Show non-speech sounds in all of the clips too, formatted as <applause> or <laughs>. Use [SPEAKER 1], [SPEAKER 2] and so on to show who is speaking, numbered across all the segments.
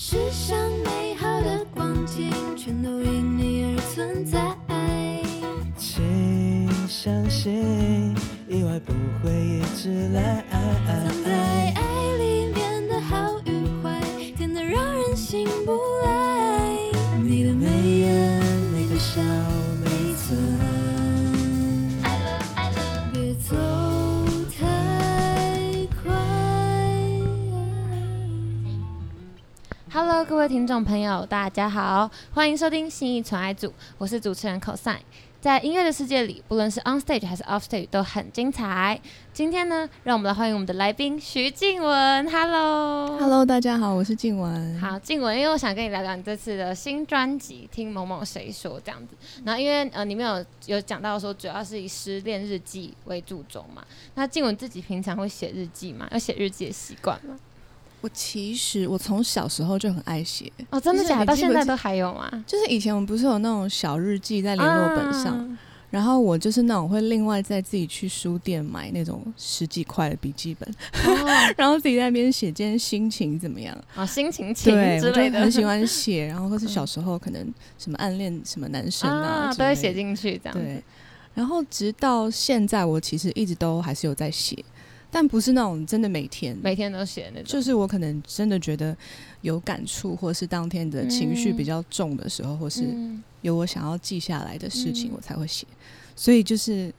[SPEAKER 1] 世上美好的光景，全都因你而存在。
[SPEAKER 2] 请相信，意外不会一直来。
[SPEAKER 1] 藏在爱里面的好与坏，甜得让人心不
[SPEAKER 3] 位听众朋友，大家好，欢迎收听新一传爱组，我是主持人 cos。在音乐的世界里，不论是 on stage 还是 off stage 都很精彩。今天呢，让我们来欢迎我们的来宾徐静雯。Hello。
[SPEAKER 4] Hello，大家好，我是静雯。
[SPEAKER 3] 好，静雯，因为我想跟你聊聊你这次的新专辑《听某某谁说》这样子。然后因为呃，里面有有讲到说，主要是以失恋日记为主轴嘛。那静雯自己平常会写日记吗？有写日记的习惯吗？
[SPEAKER 4] 我其实我从小时候就很爱写，
[SPEAKER 3] 哦，真的假的？到现在都还有吗？
[SPEAKER 4] 就是以前我们不是有那种小日记在联络本上，
[SPEAKER 3] 啊
[SPEAKER 4] 然后我就是那种会另外再自己去书店买那种十几块的笔记本，
[SPEAKER 3] 哦，<laughs>
[SPEAKER 4] 然后自己在那边写今天心情怎么样。
[SPEAKER 3] 哦，心情情
[SPEAKER 4] 对，我就
[SPEAKER 3] 之类的，
[SPEAKER 4] 很喜欢写，然后或是 <laughs> 小时候可能什么暗恋什么男生啊，
[SPEAKER 3] 都会写。进去这样。
[SPEAKER 4] 对，然后直到现在，我其实一直都还是有在写，但不是那种真的每天，
[SPEAKER 3] 每天都写那种。
[SPEAKER 4] 就是我可能真的觉得有感触，或是当天的情绪
[SPEAKER 3] 嗯。
[SPEAKER 4] 比较重的时候，或是
[SPEAKER 3] 嗯。
[SPEAKER 4] 有我想要记下来的事情，
[SPEAKER 3] 嗯。
[SPEAKER 4] 我才会写。所以就是，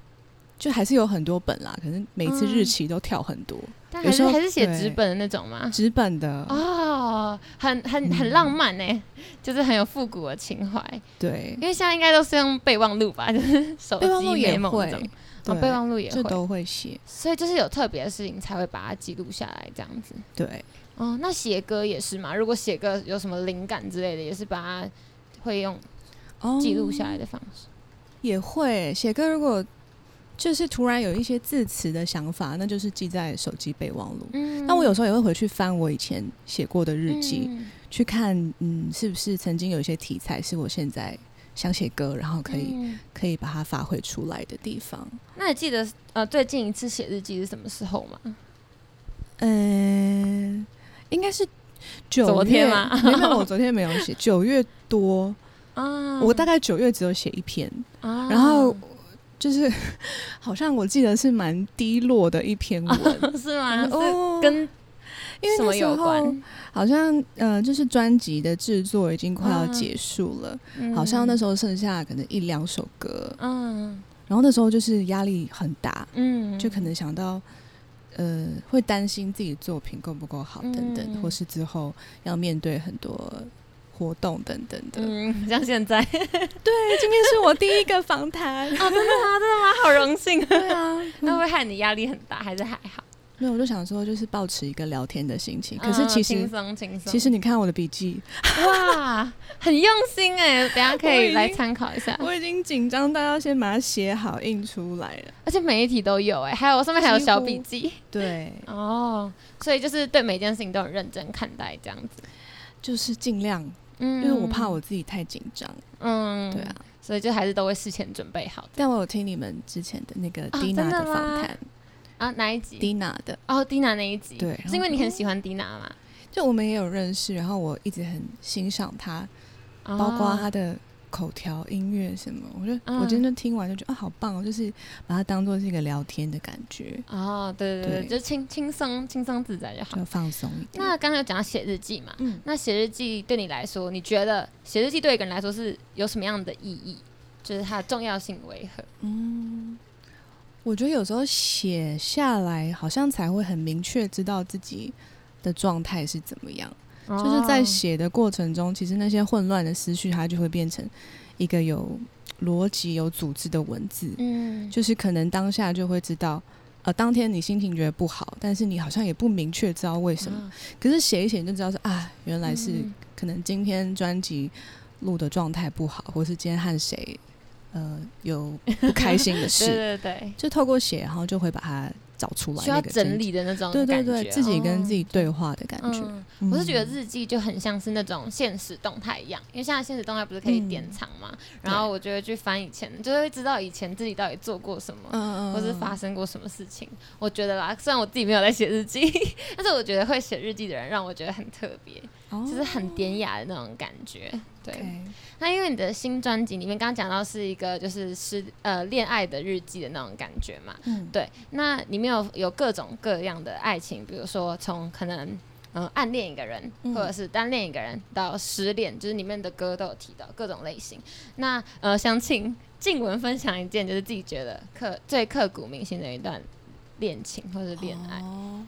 [SPEAKER 4] 就还是有很多本啦，可能每次日
[SPEAKER 3] 嗯。
[SPEAKER 4] 期都跳很多，
[SPEAKER 3] 但还是
[SPEAKER 4] 有时候
[SPEAKER 3] 还是写纸本的那种吗？
[SPEAKER 4] 纸本的，
[SPEAKER 3] 哦，很很很
[SPEAKER 4] 嗯。
[SPEAKER 3] 浪漫呢，就是很有复古的情怀。
[SPEAKER 4] 对。
[SPEAKER 3] 因，为现在应该都是用备忘录吧，就是手机
[SPEAKER 4] 备忘录也会对，
[SPEAKER 3] 备忘录也会。
[SPEAKER 4] 这都会写，
[SPEAKER 3] 所以就是有特别的事情才会把它记录下来，这样子。
[SPEAKER 4] 对。
[SPEAKER 3] 哦，那写歌也是嘛？如果写歌有什么灵感之类的，也是把它会用
[SPEAKER 4] 哦
[SPEAKER 3] 记录下来的方式。
[SPEAKER 4] 也会写歌，如果就是突然有一些字词的想法，那就是记在手机备忘录。
[SPEAKER 3] 嗯
[SPEAKER 4] 那我有时候也会回去翻我以前写过的日记，
[SPEAKER 3] 嗯
[SPEAKER 4] 去看，嗯，是不是曾经有一些题材是我现在想写歌，然后可以、
[SPEAKER 3] 嗯
[SPEAKER 4] 可以把它发挥出来的地方。
[SPEAKER 3] 那你记得呃最近一次写日记是什么时候吗？
[SPEAKER 4] 嗯、应该是九月
[SPEAKER 3] 昨天吗
[SPEAKER 4] 没有，我昨天没有写，<laughs> 九月多，
[SPEAKER 3] 啊
[SPEAKER 4] 我大概九月只有写一篇，
[SPEAKER 3] 啊
[SPEAKER 4] 然后就是 <laughs> 好像我记得是蛮低落的一篇文，<laughs>
[SPEAKER 3] 是吗？是
[SPEAKER 4] 哦
[SPEAKER 3] 跟
[SPEAKER 4] 因为
[SPEAKER 3] 什么
[SPEAKER 4] 那时候
[SPEAKER 3] 有关？
[SPEAKER 4] 好像呃，就是专辑的制作已经快要
[SPEAKER 3] 嗯
[SPEAKER 4] 结束了，好像那时候剩下可能一两首歌，
[SPEAKER 3] 嗯
[SPEAKER 4] 然后那时候就是压力很大，
[SPEAKER 3] 嗯
[SPEAKER 4] 就可能想到，呃，会担心自己作品够不够好等等，
[SPEAKER 3] 嗯
[SPEAKER 4] 或是之后要面对很多活动等等的。
[SPEAKER 3] 嗯，像现在 <laughs>
[SPEAKER 4] 对，今天是我第一个访谈啊，<laughs> 真的。
[SPEAKER 3] 吗？真的吗？好荣幸。
[SPEAKER 4] 对啊，<laughs>
[SPEAKER 3] 那会害你压力很大，还是还好？
[SPEAKER 4] 没有，我就想说，就是保持一个聊天的心情。可是
[SPEAKER 3] 嗯
[SPEAKER 4] 其
[SPEAKER 3] 轻
[SPEAKER 4] 实，
[SPEAKER 3] 松轻松，
[SPEAKER 4] 其实你看我的笔记，
[SPEAKER 3] 哇，很用心哎，等下可以来参考一下。
[SPEAKER 4] 我已经紧张到要先把它写好印出来了。
[SPEAKER 3] 而且每一题都有哎，还有上面还有小笔记
[SPEAKER 4] 对，
[SPEAKER 3] 哦，所以就是对每件事情都很认真看待这样子。
[SPEAKER 4] 就是尽量，
[SPEAKER 3] 嗯
[SPEAKER 4] 因为我怕我自己太紧张。
[SPEAKER 3] 嗯
[SPEAKER 4] 对啊，，
[SPEAKER 3] 所以就还是都会事前准备好
[SPEAKER 4] 但我有听你们之前的那个
[SPEAKER 3] 啊
[SPEAKER 4] Dina
[SPEAKER 3] 的
[SPEAKER 4] 的访
[SPEAKER 3] 吗
[SPEAKER 4] 谈
[SPEAKER 3] 啊。哪一集
[SPEAKER 4] ？，Dina 的，
[SPEAKER 3] 哦，蒂娜那一集，
[SPEAKER 4] 对
[SPEAKER 3] 是因为你很喜欢蒂娜嘛？
[SPEAKER 4] 就我们也有认识，然后我一直很欣赏她，包括她的口条、音乐什么，我就、
[SPEAKER 3] 嗯
[SPEAKER 4] 我今天听完就觉得啊，好棒哦，就是把它当做是一个聊天的感觉，
[SPEAKER 3] 哦，对对对，
[SPEAKER 4] 对
[SPEAKER 3] 就轻轻松轻松自在就好
[SPEAKER 4] 就。放松一点。
[SPEAKER 3] 那刚刚有讲到写日记嘛？
[SPEAKER 4] 嗯，
[SPEAKER 3] 那写日记对你来说，你觉得写日记对一个人来说是有什么样的意义？就是它的重要性为何？
[SPEAKER 4] 嗯，我觉得有时候写下来，好像才会很明确知道自己的状态是怎么样。就是在
[SPEAKER 3] 哦
[SPEAKER 4] 写的过程中，其实那些混乱的思绪，它就会变成一个有逻辑、有组织的文字。
[SPEAKER 3] 嗯，
[SPEAKER 4] 就是可能当下就会知道，呃，当天你心情觉得不好，但是你好像也不明确知道为什么。
[SPEAKER 3] 啊
[SPEAKER 4] 可是写一写你就知道说啊，原来是
[SPEAKER 3] 嗯
[SPEAKER 4] 可能今天专辑录的状态不好，或是今天和谁呃有不开心的
[SPEAKER 3] 对
[SPEAKER 4] 事，<laughs>
[SPEAKER 3] 对对对，
[SPEAKER 4] 就透过写，然后就会把它找出来，
[SPEAKER 3] 需要整理的那种
[SPEAKER 4] 对自己跟
[SPEAKER 3] 哦
[SPEAKER 4] 自己对话的感觉。
[SPEAKER 3] 嗯，
[SPEAKER 4] 嗯。
[SPEAKER 3] 我是觉得日记就很像是那种现实动态一样，因为现在现实动态不是可以典藏嘛，然后我就会去翻以前，就会知道以前自己到底做过什么，
[SPEAKER 4] 嗯。
[SPEAKER 3] 或是发生过什么事情。我觉得啦，虽然我自己没有在写日记，<laughs> 但是我觉得会写日记的人让我觉得很特别，
[SPEAKER 4] 哦
[SPEAKER 3] 就是很典雅的那种感觉。对那因为你的新专辑里面刚刚讲到是一个就是失呃恋爱的日记的那种感觉嘛，
[SPEAKER 4] 嗯，
[SPEAKER 3] 对，那里面有有各种各样的爱情，比如说从可能嗯、呃暗恋一个人，
[SPEAKER 4] 嗯
[SPEAKER 3] 或者是单恋一个人，到失恋，就是里面的歌都有提到各种类型。那呃，想请静雯分享一件就是自己觉得刻最刻骨铭心的一段恋情或者恋爱
[SPEAKER 4] 哦，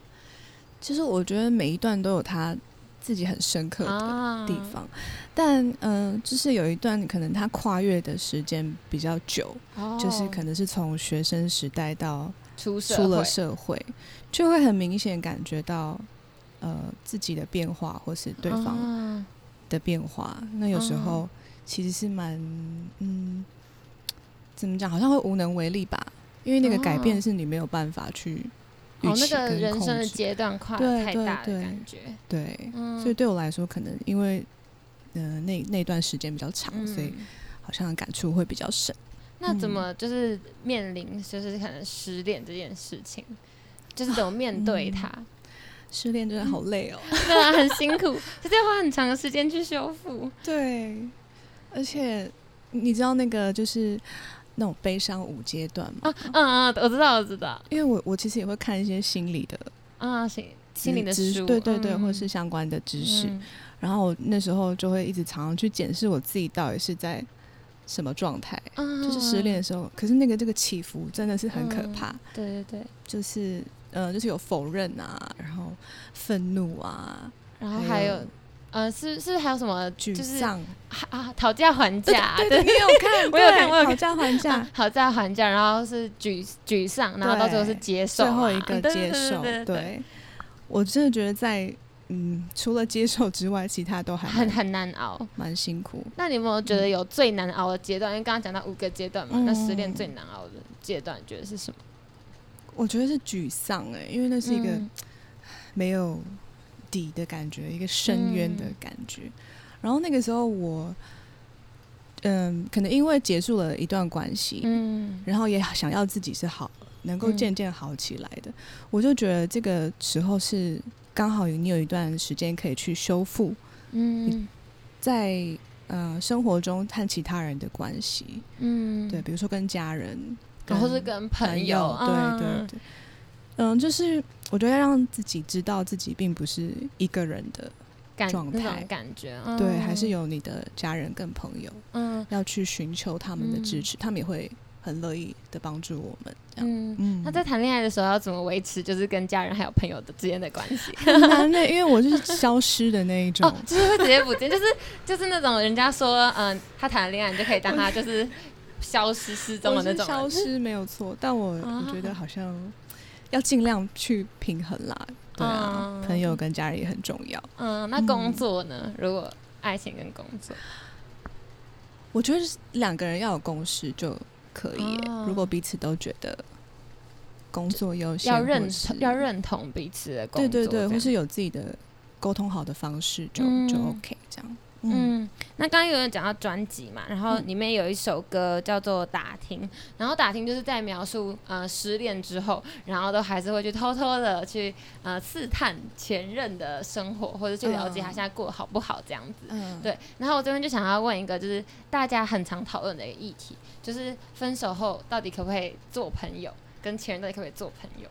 [SPEAKER 4] 其实我觉得每一段都有他自己很深刻的
[SPEAKER 3] 啊。
[SPEAKER 4] 地方，但嗯、呃就是有一段可能他跨越的时间比较久，
[SPEAKER 3] 哦。
[SPEAKER 4] 就是可能是从学生时代到
[SPEAKER 3] 出社
[SPEAKER 4] 出了
[SPEAKER 3] 会
[SPEAKER 4] 社会，就会很明显感觉到呃自己的变化，或是对方
[SPEAKER 3] 啊。
[SPEAKER 4] 的变化。那有时
[SPEAKER 3] 嗯
[SPEAKER 4] 候其实是蛮嗯，怎么讲，好像会无能为力吧，因为那个改变
[SPEAKER 3] 哦
[SPEAKER 4] 是你没有办法去
[SPEAKER 3] 哦，那个人生的阶段跨太大的感觉，
[SPEAKER 4] 对，
[SPEAKER 3] 嗯
[SPEAKER 4] 所以对我来说，可能因为呃那那段时间比较长，所以
[SPEAKER 3] 嗯
[SPEAKER 4] 好像感触会比较深。
[SPEAKER 3] 那怎
[SPEAKER 4] 嗯
[SPEAKER 3] 么就是面临就是可能失恋这件事情，就是怎么面对
[SPEAKER 4] 嗯
[SPEAKER 3] 它？
[SPEAKER 4] 失恋真的好累哦。<laughs>
[SPEAKER 3] 对啊，很辛苦，就是要花很长的时间去修复。
[SPEAKER 4] 对，而且你知道那个就是那种悲伤五阶段嘛？
[SPEAKER 3] 啊，嗯嗯，我知道，我知道，
[SPEAKER 4] 因为我我其实也会看一些心理的
[SPEAKER 3] 啊，心心灵的
[SPEAKER 4] 知
[SPEAKER 3] 书，
[SPEAKER 4] 对对对，
[SPEAKER 3] 嗯
[SPEAKER 4] 或是相关的知识。
[SPEAKER 3] 嗯
[SPEAKER 4] 然后我那时候就会一直常常去检视我自己到底是在什么状态，就是失恋的时候。可是那个这个起伏真的是很可
[SPEAKER 3] 嗯
[SPEAKER 4] 怕，
[SPEAKER 3] 对对对，
[SPEAKER 4] 就是呃，就是有否认啊，然后愤怒啊，
[SPEAKER 3] 然后还有。呃，是是还有什么
[SPEAKER 4] 沮
[SPEAKER 3] 就是
[SPEAKER 4] 丧。
[SPEAKER 3] 啊啊，讨价还价，
[SPEAKER 4] 对对，你有看？<laughs>
[SPEAKER 3] 我有看我有看
[SPEAKER 4] 讨价还价
[SPEAKER 3] 啊，讨价还价，然后是沮沮丧，然后到最后是接受嘛，
[SPEAKER 4] 最后一个接受。
[SPEAKER 3] 对
[SPEAKER 4] 我真的觉得在嗯，除了接受之外，其他都还
[SPEAKER 3] 很很难熬。
[SPEAKER 4] 蛮辛苦。
[SPEAKER 3] 那你有没有觉得有最难熬的阶段？因为刚刚讲到五个阶段嘛，
[SPEAKER 4] 嗯
[SPEAKER 3] 那失恋最难熬的阶段，你觉得是什么？
[SPEAKER 4] 我觉得是沮丧哎、因为那是一个
[SPEAKER 3] 嗯
[SPEAKER 4] 没有底的感觉，一个深渊的感觉。然后那个时候我，嗯，可能因为结束了一段关系，
[SPEAKER 3] 嗯。
[SPEAKER 4] 然后也想要自己是好，能够
[SPEAKER 3] 嗯。
[SPEAKER 4] 渐渐好起来的，我就觉得这个时候是刚好有你有一段时间可以去修复
[SPEAKER 3] 嗯。
[SPEAKER 4] 在呃生活中和其他人的关系，
[SPEAKER 3] 嗯，
[SPEAKER 4] 对，比如说跟家人，
[SPEAKER 3] 然后是跟朋
[SPEAKER 4] 朋
[SPEAKER 3] 友，
[SPEAKER 4] 对对
[SPEAKER 3] 嗯
[SPEAKER 4] 对，嗯，就是我觉得要让自己知道自己并不是一个人的，状态
[SPEAKER 3] 感觉，
[SPEAKER 4] 对，还是
[SPEAKER 3] 嗯
[SPEAKER 4] 有你的家人跟朋友
[SPEAKER 3] 嗯
[SPEAKER 4] 要去寻求他们的支
[SPEAKER 3] 嗯
[SPEAKER 4] 持，他们也会很乐意的帮助我们。这样，
[SPEAKER 3] 嗯。
[SPEAKER 4] 嗯，
[SPEAKER 3] 那在谈恋爱的时候要怎么维持，就是跟家人还有朋友的之间的关系？
[SPEAKER 4] 很难的，因为我就是消失的那一种
[SPEAKER 3] 哦，，就是会直接不见，就是就是那种人家说，嗯、他谈了恋爱，你就可以当他就是消失失踪的那种
[SPEAKER 4] 消失没有错，但我
[SPEAKER 3] 啊
[SPEAKER 4] 我觉得好像要尽量去平衡啦。对啊，
[SPEAKER 3] 嗯
[SPEAKER 4] 朋友跟家人也很重要。
[SPEAKER 3] 嗯，那工作呢？如果爱情跟工作，
[SPEAKER 4] 我觉得是两个人要有共识就可以、
[SPEAKER 3] 哦
[SPEAKER 4] 如果彼此都觉得工作优先，
[SPEAKER 3] 要认
[SPEAKER 4] 或是
[SPEAKER 3] 同要认同彼此的工作，
[SPEAKER 4] 对对对，或是有自己的沟通好的方式就、
[SPEAKER 3] 嗯
[SPEAKER 4] 就 OK 这样。嗯，
[SPEAKER 3] 嗯，那刚刚有人讲到专辑嘛，然后
[SPEAKER 4] 嗯
[SPEAKER 3] 里面有一首歌叫做《打听》，然后打听就是在描述呃失恋之后，然后都还是会去偷偷的去呃刺探前任的生活，或者去了解他
[SPEAKER 4] 嗯
[SPEAKER 3] 现在过得好不好这样子。
[SPEAKER 4] 嗯，
[SPEAKER 3] 对，然后我这边就想要问一个，就是大家很常讨论的一个议题，就是分手后到底可不可以做朋友，跟前任到底可不可以做朋友？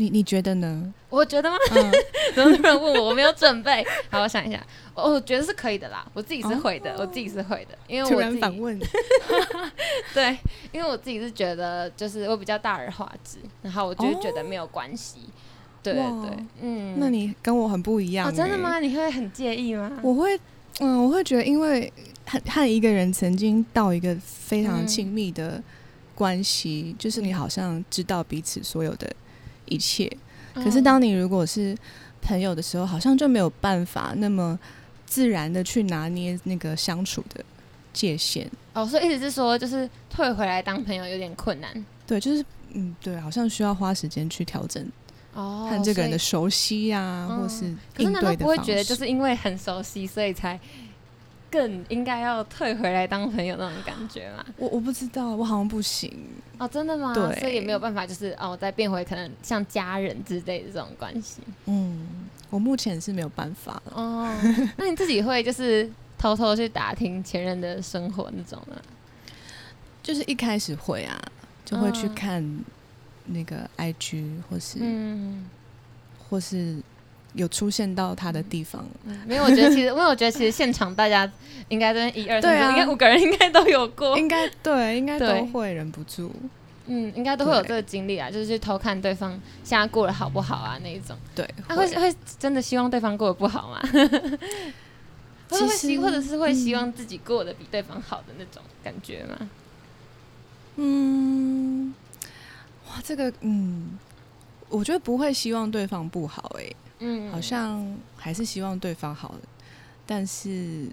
[SPEAKER 4] 你你觉得呢？
[SPEAKER 3] 我觉得吗？
[SPEAKER 4] 嗯，<laughs>
[SPEAKER 3] 怎么突然问我？我没有准备。好，我想一下，我我觉得是可以的啦，我自己是会的，我自己是会的，因为
[SPEAKER 4] 突
[SPEAKER 3] 我自己
[SPEAKER 4] 然反问，<laughs>
[SPEAKER 3] 对，因为我自己是觉得就是我比较大而化之，然后我就会觉得没有关系。对对对，嗯，
[SPEAKER 4] 那你跟我很不一样、
[SPEAKER 3] 哦，真的
[SPEAKER 4] 欸
[SPEAKER 3] 吗？你会很介意吗？
[SPEAKER 4] 我会，嗯，我会觉得，因为和和一个人曾经到一个非常
[SPEAKER 3] 嗯
[SPEAKER 4] 亲密的关系，就是你好像知道彼此所有的一切。可是
[SPEAKER 3] 嗯
[SPEAKER 4] 当你如果是朋友的时候，好像就没有办法那么自然的去拿捏那个相处的界限。
[SPEAKER 3] 哦，所以意思是说，就是退回来当朋友有点困难
[SPEAKER 4] 对，就是嗯，对，好像需要花时间去调整
[SPEAKER 3] 哦。
[SPEAKER 4] 和这个人的熟悉呀、
[SPEAKER 3] 嗯
[SPEAKER 4] 或是
[SPEAKER 3] 可是
[SPEAKER 4] 的。
[SPEAKER 3] 不会觉得就是因为很熟悉，所以才更应该要退回来当朋友那种感觉嘛？
[SPEAKER 4] 我我不知道，我好像不行。
[SPEAKER 3] 哦，真的吗？
[SPEAKER 4] 对
[SPEAKER 3] 所以也没有办法，就是哦，再变回可能像家人之类的这种关系。
[SPEAKER 4] 嗯，我目前是没有办法了。
[SPEAKER 3] 哦，那你自己会就是偷偷去打听前任的生活那种吗？
[SPEAKER 4] 就是一开始会啊，就会去
[SPEAKER 3] 嗯
[SPEAKER 4] 看那个 IG 或是、
[SPEAKER 3] 嗯，
[SPEAKER 4] 或是有出现到他的地方。
[SPEAKER 3] 嗯没有，我觉得其实，因为我觉得其实现场大家应该都一二三
[SPEAKER 4] 对啊，
[SPEAKER 3] 应该五个人应该都有过，
[SPEAKER 4] 应该对，应该都会忍不住。
[SPEAKER 3] 嗯，应该都会有
[SPEAKER 4] 对
[SPEAKER 3] 这个经历啊，就是去偷看对方现在过得好不好啊那一种。
[SPEAKER 4] 对，
[SPEAKER 3] 他、会会真的希望对方过得不好吗？<laughs>
[SPEAKER 4] 其
[SPEAKER 3] 希，
[SPEAKER 4] 实
[SPEAKER 3] 或者是会希
[SPEAKER 4] 嗯
[SPEAKER 3] 望自己过得比对方好的那种感觉吗？
[SPEAKER 4] 嗯，哇，这个嗯，我觉得不会希望对方不好、欸，
[SPEAKER 3] 嗯，
[SPEAKER 4] 好像还是希望对方好的，但是。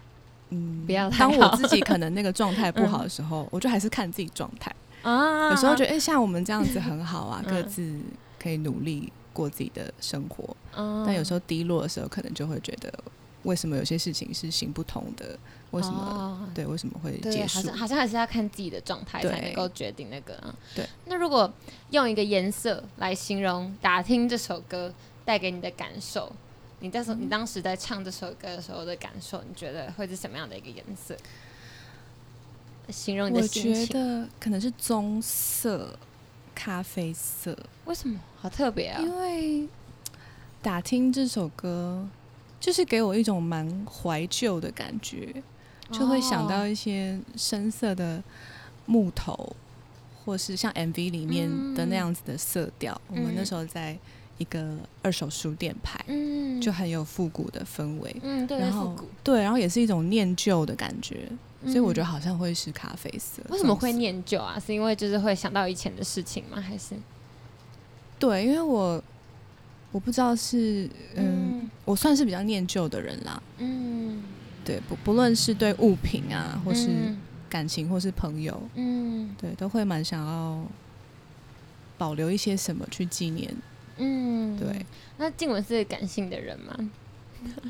[SPEAKER 4] 嗯，
[SPEAKER 3] 不要太
[SPEAKER 4] 当我自己可能那个状态不好的时候，我就还是看自己状态。
[SPEAKER 3] 啊，
[SPEAKER 4] 有时候觉得，哎、像我们这样子很好啊，<laughs>
[SPEAKER 3] 嗯
[SPEAKER 4] 各自可以努力过自己的生活。
[SPEAKER 3] 嗯，
[SPEAKER 4] 但有时候低落的时候，可能就会觉得，为什么有些事情是行不通的？为什么？
[SPEAKER 3] 哦
[SPEAKER 4] 对，为什么会
[SPEAKER 3] 对，
[SPEAKER 4] 结束
[SPEAKER 3] 好像？好像还是要看自己的状态才能够决定那个啊。
[SPEAKER 4] 对。
[SPEAKER 3] 那如果用一个颜色来形容《打听》这首歌带给你的感受，你在时
[SPEAKER 4] 嗯
[SPEAKER 3] 你当时在唱这首歌的时候的感受，你觉得会是什么样的一个颜色？形容你
[SPEAKER 4] 我
[SPEAKER 3] 的心
[SPEAKER 4] 觉？得可能是棕色、咖啡色，
[SPEAKER 3] 为什么？好特别啊！
[SPEAKER 4] 因为打听这首歌，就是给我一种蛮怀旧的感觉，就会想到
[SPEAKER 3] 哦
[SPEAKER 4] 一些深色的木头，或是像 MV 里面的那样子的色调。我们那时候在一个二手书店牌，
[SPEAKER 3] 嗯，
[SPEAKER 4] 就很有复古的氛围。
[SPEAKER 3] 嗯，对，
[SPEAKER 4] 然后。对，然后也是一种念旧的感觉，所以我觉得
[SPEAKER 3] 嗯
[SPEAKER 4] 好像会是咖啡色。
[SPEAKER 3] 为什么会？念旧啊？是因为就是会想到以前的事情吗？还是
[SPEAKER 4] 对，因为我我不知道是嗯，我算是比较念旧的人啦。
[SPEAKER 3] 嗯，
[SPEAKER 4] 对，不不论是对物品啊，或是
[SPEAKER 3] 嗯
[SPEAKER 4] 感情，或是朋友，
[SPEAKER 3] 嗯
[SPEAKER 4] 对，都会蛮想要保留一些什么去纪念。
[SPEAKER 3] 嗯，
[SPEAKER 4] 对。
[SPEAKER 3] 那静文是感性的人吗？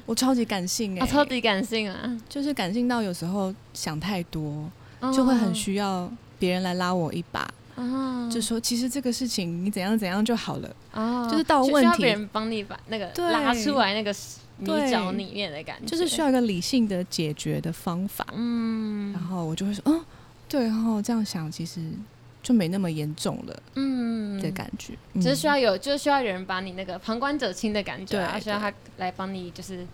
[SPEAKER 4] 我超级感性哎、
[SPEAKER 3] 啊，超级感性啊，
[SPEAKER 4] 就是感性到有时候想太多，就会很
[SPEAKER 3] 哦
[SPEAKER 4] 需要别人来拉我一把，
[SPEAKER 3] 啊，
[SPEAKER 4] 就说其实这个事情你怎样怎样就好了。
[SPEAKER 3] 啊，
[SPEAKER 4] 就是到
[SPEAKER 3] 需需要
[SPEAKER 4] 问题
[SPEAKER 3] 别人帮你把那个拉出来那个泥
[SPEAKER 4] 对
[SPEAKER 3] 沼里面的感觉，
[SPEAKER 4] 就是需要一个理性的解决的方法。
[SPEAKER 3] 嗯，
[SPEAKER 4] 然后我就会说，嗯，对，然后这样想其实就没那么严重了
[SPEAKER 3] 嗯
[SPEAKER 4] 的感觉。
[SPEAKER 3] 只是需
[SPEAKER 4] 要
[SPEAKER 3] 要有，就是需要有人把你那个旁观者清的感觉啊，
[SPEAKER 4] 对
[SPEAKER 3] 需要他来帮你，就是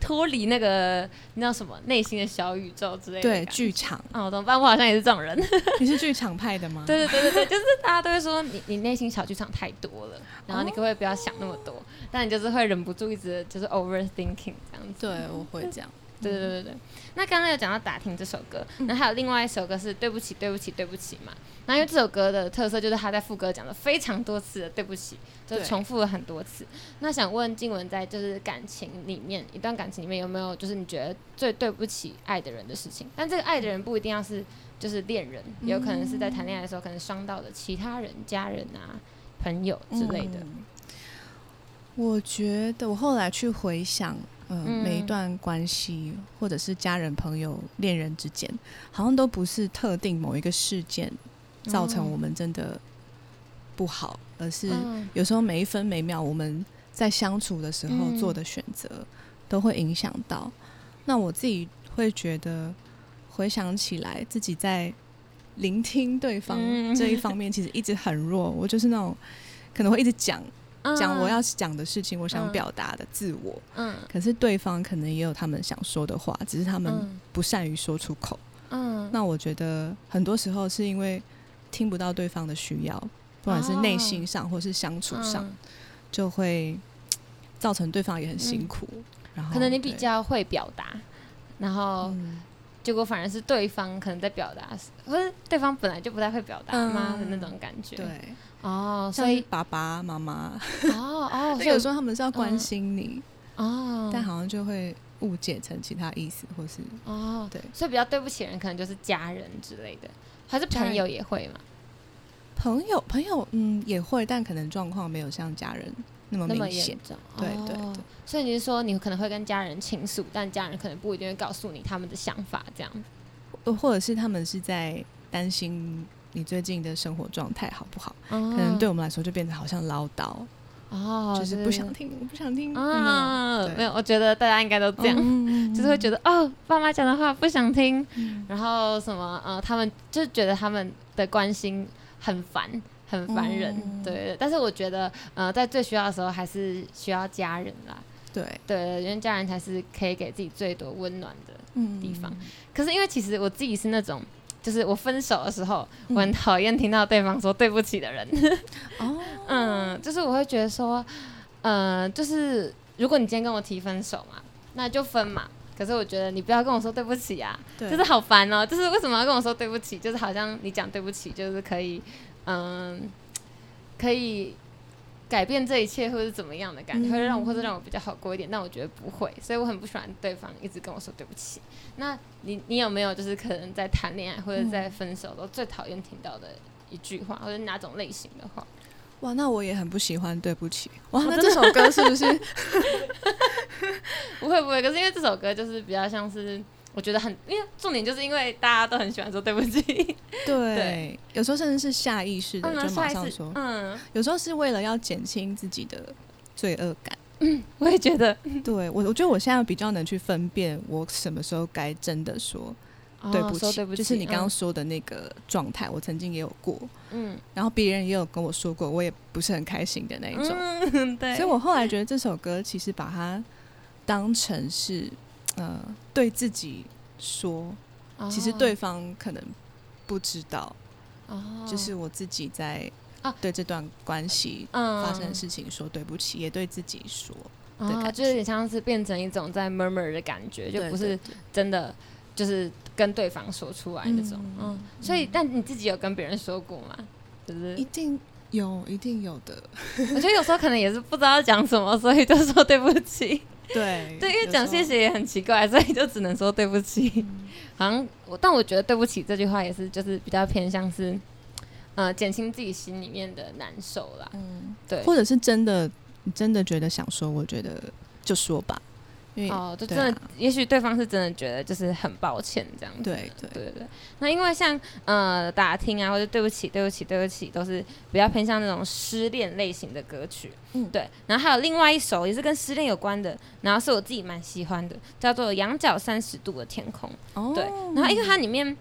[SPEAKER 3] 脱离那个那叫什么内心的小宇宙之类的
[SPEAKER 4] 对。剧场，
[SPEAKER 3] 哦，怎么办？我好像也是这种人。<laughs>
[SPEAKER 4] 你是剧场派的吗？
[SPEAKER 3] 对对对对对，就是大家都会说你你内心小剧场太多了，然后你可不可以不要想那么多？但你就是会忍不住一直就是 overthinking 这样子。
[SPEAKER 4] 对，我会这样。
[SPEAKER 3] 对对对对对。那刚刚有讲到打听这首歌，然后还有另外一首歌是对不起对不起对不起嘛。那因为这首歌的特色就是他在副歌讲了非常多次的对不起，就是重复了很多次。那想问静雯在就是感情里面，一段感情里面有没有就是你觉得最对不起爱的人的事情？但这个爱的人不一定要是就是恋人，有可能是在谈恋爱的时候可能伤到的其他人、家人啊、朋友之类的。
[SPEAKER 4] 嗯我觉得我后来去回想，呃，
[SPEAKER 3] 嗯
[SPEAKER 4] 每一段关系或者是家人、朋友、恋人之间，好像都不是特定某一个事件造成我们真的不好，而是
[SPEAKER 3] 嗯
[SPEAKER 4] 有时候每一分每秒我们在相处的时候
[SPEAKER 3] 嗯
[SPEAKER 4] 做的选择，都会影响到。那我自己会觉得，回想起来自己在聆听对方
[SPEAKER 3] 嗯
[SPEAKER 4] 这一方面，其实一直很弱。我就是那种可能会一直讲讲我要讲的事情，我想
[SPEAKER 3] 嗯
[SPEAKER 4] 表达的自我，
[SPEAKER 3] 嗯
[SPEAKER 4] 可是对方可能也有他们想说的话，只是他们
[SPEAKER 3] 嗯
[SPEAKER 4] 不善于说出口。
[SPEAKER 3] 嗯
[SPEAKER 4] 那我觉得很多时候是因为听不到对方的需要，不管是内心上或是相处上，
[SPEAKER 3] 嗯
[SPEAKER 4] 就会 <tsk> 造成对方也很辛苦。然后
[SPEAKER 3] 可能你比较会表达，然后
[SPEAKER 4] 嗯
[SPEAKER 3] 结果反而是对方可能在表达，或是对方本来就不太会表达吗、
[SPEAKER 4] 嗯
[SPEAKER 3] 的那种感觉。
[SPEAKER 4] 对，
[SPEAKER 3] 哦，所以
[SPEAKER 4] 爸爸妈妈，
[SPEAKER 3] 哦哦，<laughs> 所以
[SPEAKER 4] 有时候他们是要关心你，
[SPEAKER 3] 哦，
[SPEAKER 4] 但好像就会误解成其他意思，或是
[SPEAKER 3] 哦，
[SPEAKER 4] 对。
[SPEAKER 3] 所以比较对不起人可能就是家人之类的，还是朋友也会嘛？
[SPEAKER 4] 朋友朋友，嗯，也会，但可能状况没有像家人那么明显。对对
[SPEAKER 3] 哦
[SPEAKER 4] 对
[SPEAKER 3] 所以你是说你可能会跟家人倾诉，但家人可能不一定会告诉你他们的想法，这样。
[SPEAKER 4] 呃或者是他们是在担心你最近的生活状态好不好？
[SPEAKER 3] 可
[SPEAKER 4] 可能对我们来说就变得好像唠叨，
[SPEAKER 3] 哦，
[SPEAKER 4] 就是不想听，我不想听
[SPEAKER 3] 啊，
[SPEAKER 4] 对。
[SPEAKER 3] 没有，我觉得大家应该都这样，
[SPEAKER 4] 样
[SPEAKER 3] 就是会觉得哦，爸妈讲的话不想听，
[SPEAKER 4] 嗯。
[SPEAKER 3] 然后什么呃，他们就觉得他们的关心很烦，很烦人，
[SPEAKER 4] 嗯
[SPEAKER 3] 对。但是我觉得呃，在最需要的时候还是需要家人啦，
[SPEAKER 4] 对，
[SPEAKER 3] 对，因为家人才是可以给自己最多温暖的。
[SPEAKER 4] 嗯
[SPEAKER 3] 地方。可是因为其实我自己是那种。就是我分手的时候，
[SPEAKER 4] 嗯
[SPEAKER 3] 我很讨厌听到对方说对不起的人。
[SPEAKER 4] 哦，<laughs>
[SPEAKER 3] 嗯，就是我会觉得说，呃，就是如果你今天跟我提分手嘛，那就分嘛。可是我觉得你不要跟我说对不起啊，就是好烦哦。就是为什么要跟我说对不起？就是好像你讲对不起，就是可以，嗯，可以改变这一切，或者是怎么样的感觉，会让我或者让我比较好过一点。但我觉得不会，所以我很不喜欢对方一直跟我说对不起。那你你有没有就是可能在谈恋爱或者在分手都最讨厌听到的一句话，或者哪种类型的话？
[SPEAKER 4] 哇，那我也很不喜欢，对不起。哇，那这首歌是不是？<laughs>
[SPEAKER 3] 不会不会，可是因为这首歌就是比较像是，我觉得很，因为重点就是因为大家都很喜欢说对不起，
[SPEAKER 4] 对，有时候甚至是下意识的
[SPEAKER 3] 嗯，
[SPEAKER 4] 就马上说，
[SPEAKER 3] 嗯，
[SPEAKER 4] 有时候是为了要减轻自己的罪恶感。
[SPEAKER 3] 嗯我也觉得。
[SPEAKER 4] 对我，我觉得我现在比较能去分辨，我什么时候该真的说对
[SPEAKER 3] 哦
[SPEAKER 4] 不起，
[SPEAKER 3] 说对不起，
[SPEAKER 4] 就是你刚刚
[SPEAKER 3] 嗯。
[SPEAKER 4] 说的那个状态，我曾经也有过，
[SPEAKER 3] 嗯。
[SPEAKER 4] 然后别人也有跟我说过，我也不是很开心的那一种。
[SPEAKER 3] 嗯，<laughs> 对，
[SPEAKER 4] 所以我后来觉得这首歌其实把它当成是呃对自己说，其实对方可能不知道，
[SPEAKER 3] 哦，
[SPEAKER 4] 就是我自己在
[SPEAKER 3] 啊
[SPEAKER 4] 对这段关系
[SPEAKER 3] 嗯
[SPEAKER 4] 发生的事情说对不起，也对自己说，的
[SPEAKER 3] 啊，
[SPEAKER 4] 感
[SPEAKER 3] 就有点像是变成一种在 murmur 的感觉，就不是真的就是跟对方说出来那种，
[SPEAKER 4] 嗯
[SPEAKER 3] 嗯，所以但你自己有跟别人说过吗？就是
[SPEAKER 4] 一定有，一定有的。
[SPEAKER 3] 我觉得有时候可能也是不知道讲什么，所以就说对不起。<laughs>
[SPEAKER 4] 对
[SPEAKER 3] 对，因为讲谢，谢也很奇怪，所以就只能说对不起。好像我，但我觉得对不起这句话也是，就是比较偏向是，呃，减轻自己心里面的难受啦。
[SPEAKER 4] 嗯，
[SPEAKER 3] 对，
[SPEAKER 4] 或者是真的，真的觉得想说，我觉得就说吧，因为
[SPEAKER 3] 哦，就真的，
[SPEAKER 4] 啊
[SPEAKER 3] 也许对方是真的觉得就是很抱歉这样子。
[SPEAKER 4] 对对
[SPEAKER 3] 对对对。那因为像呃打听啊，或者对不起、对不起、对不起，都是比较偏向那种失恋类型的歌曲。
[SPEAKER 4] 嗯
[SPEAKER 3] 对。然后还有另外一首也是跟失恋有关的，然后是我自己蛮喜欢的，叫做《仰角三十度的天空》。
[SPEAKER 4] 哦
[SPEAKER 3] 对，然后因为它里面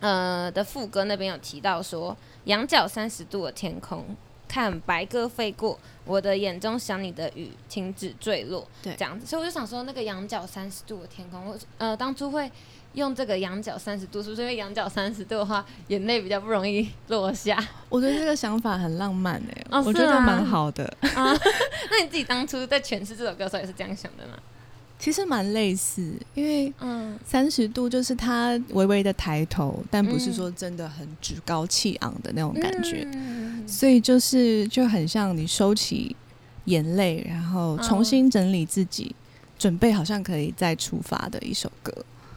[SPEAKER 3] 呃的副歌那边有提到说，仰角三十度的天空，看白鸽飞过，我的眼中想你的雨停止坠落，
[SPEAKER 4] 对
[SPEAKER 3] 这样子，所以我就想说，那个仰角三十度的天空，我呃当初会用这个仰角三十度，是不是因为仰角三十度的话，眼泪比较不容易 <laughs> 落下
[SPEAKER 4] 我觉得这个想法很浪漫哎、
[SPEAKER 3] 哦
[SPEAKER 4] 我觉得蛮好的。
[SPEAKER 3] 啊？<laughs> 那你自己当初在诠释这首歌的时候也是这样想的吗？
[SPEAKER 4] 其实蛮类似，因为
[SPEAKER 3] 嗯。
[SPEAKER 4] 三十度就是他微微的抬头，但不是
[SPEAKER 3] 嗯。
[SPEAKER 4] 说真的很趾高气昂的那种感觉，
[SPEAKER 3] 嗯。
[SPEAKER 4] 所以就是就很像你收起眼泪，然后重新整理自己，准备好像可以再出发的一首歌。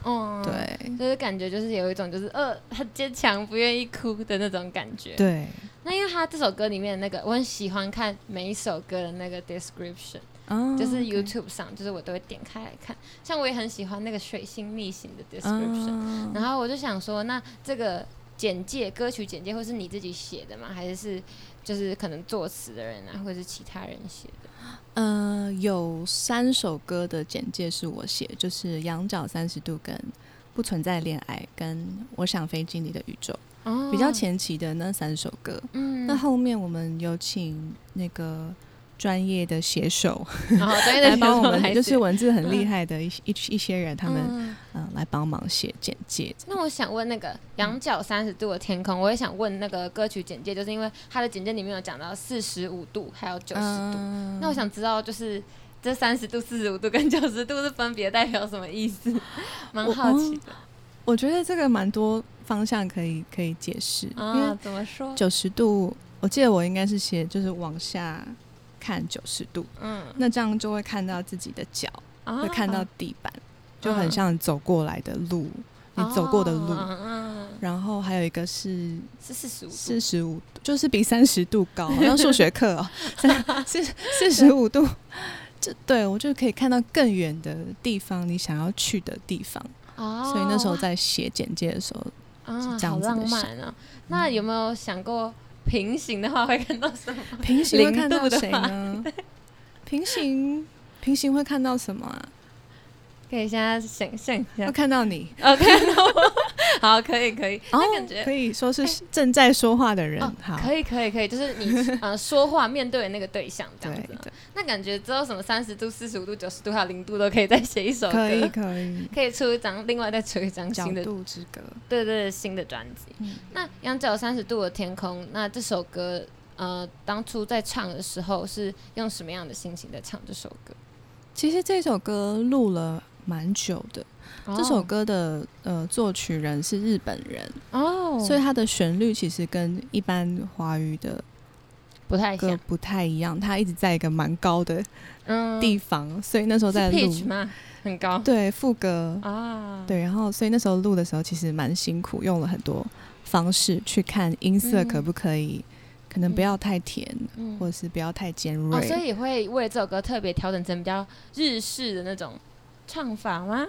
[SPEAKER 3] 嗯，
[SPEAKER 4] 对。
[SPEAKER 3] 就是感觉就是有一种就是呃很坚强不愿意哭的那种感觉。
[SPEAKER 4] 对，
[SPEAKER 3] 那因为他这首歌里面那个我很喜欢看每一首歌的那个 description，、
[SPEAKER 4] 哦
[SPEAKER 3] 就是 YouTube 上，就是我都会点开来看。像我也很喜欢那个水星逆行的 description，、
[SPEAKER 4] 嗯
[SPEAKER 3] 然后我就想说，那这个简介歌曲简介或是你自己写的吗？还是是就是可能作词的人啊，或者是其他人写的？
[SPEAKER 4] 呃，有三首歌的简介是我写，就是《仰角三十度》跟《不存在恋爱》跟《我想飞进你的宇宙》，
[SPEAKER 3] 哦
[SPEAKER 4] 比较，前期的那三首歌。
[SPEAKER 3] 嗯，
[SPEAKER 4] 那后面我们有请那个专业的写手
[SPEAKER 3] 然后专业的
[SPEAKER 4] 来帮我们，
[SPEAKER 3] 来
[SPEAKER 4] 就是文字很厉害的一一一些人，他们
[SPEAKER 3] 嗯
[SPEAKER 4] 嗯来帮忙写简介。
[SPEAKER 3] 那我想问那个仰角三十度的天空，我也想问那个歌曲简介，就是因为它的简介里面有讲到四十五度还有九十度，
[SPEAKER 4] 嗯
[SPEAKER 3] 那我想知道就是这三十度、四十五度跟九十度是分别代表什么意思？<laughs> 蛮好奇的
[SPEAKER 4] 我觉得这个蛮多方向可以可以解释，因
[SPEAKER 3] 啊
[SPEAKER 4] 为，
[SPEAKER 3] 怎么说？
[SPEAKER 4] 九十度，我记得我应该是写就是往下看九十度，
[SPEAKER 3] 嗯，
[SPEAKER 4] 那这样就会看到自己的脚，
[SPEAKER 3] 啊
[SPEAKER 4] 会看到地板，就很像走过来的路，
[SPEAKER 3] 嗯
[SPEAKER 4] 你走过的路。然后还有一个是
[SPEAKER 3] 是四十五度，
[SPEAKER 4] 四十五，就是比三十度高，好像数学课哦，<laughs> 四四十五度，这对我就可以看到更远的地方，你想要去的地方。
[SPEAKER 3] 哦，
[SPEAKER 4] 所以那时候在写简介的时候，
[SPEAKER 3] 啊，
[SPEAKER 4] 这样
[SPEAKER 3] 好浪
[SPEAKER 4] 子的
[SPEAKER 3] 啊！那有没有想过平行的话会看到什么？
[SPEAKER 4] 平行会看到谁呢？平行平行会看到什么啊？
[SPEAKER 3] 可以现在想象一下。
[SPEAKER 4] 会。看到你，
[SPEAKER 3] 哦，看到我，<laughs> 好，可以，可以。
[SPEAKER 4] 哦
[SPEAKER 3] 那感觉
[SPEAKER 4] 可以说是正在说话的人
[SPEAKER 3] 哦，，
[SPEAKER 4] 好，
[SPEAKER 3] 可以，可以，可以，就是你呃说话面对的那个对象这样子。那感觉之后什么三十度、四十五度、九十度还有零度都可以再写一首歌，
[SPEAKER 4] 可以可以，
[SPEAKER 3] 可以出一张，另外再出一张新的，
[SPEAKER 4] 度之歌，
[SPEAKER 3] 对对对，新的专辑。
[SPEAKER 4] 嗯。
[SPEAKER 3] 那《仰角三十度的天空》，那这首歌呃，当初在唱的时候是用什么样的心情在唱这首歌？
[SPEAKER 4] 其实这首歌录了蛮久的，这首
[SPEAKER 3] 哦。
[SPEAKER 4] 歌的呃作曲人是日本人，
[SPEAKER 3] 哦，
[SPEAKER 4] 所以它的旋律其实跟一般华语的
[SPEAKER 3] 不太像，
[SPEAKER 4] 不太一样，它一直在一个蛮高的
[SPEAKER 3] 嗯，
[SPEAKER 4] 地方，所以那时候在录
[SPEAKER 3] 吗？很高。
[SPEAKER 4] 对副歌，
[SPEAKER 3] 啊，
[SPEAKER 4] 对，然后所以那时候录的时候其实蛮辛苦，用了很多方式去看音色
[SPEAKER 3] 嗯。
[SPEAKER 4] 可不可以，可能不要太甜，
[SPEAKER 3] 嗯。
[SPEAKER 4] 或者是不要太尖
[SPEAKER 3] 哦，
[SPEAKER 4] 锐。
[SPEAKER 3] 所以也会为了这首歌特别调整成比较日式的那种唱法吗？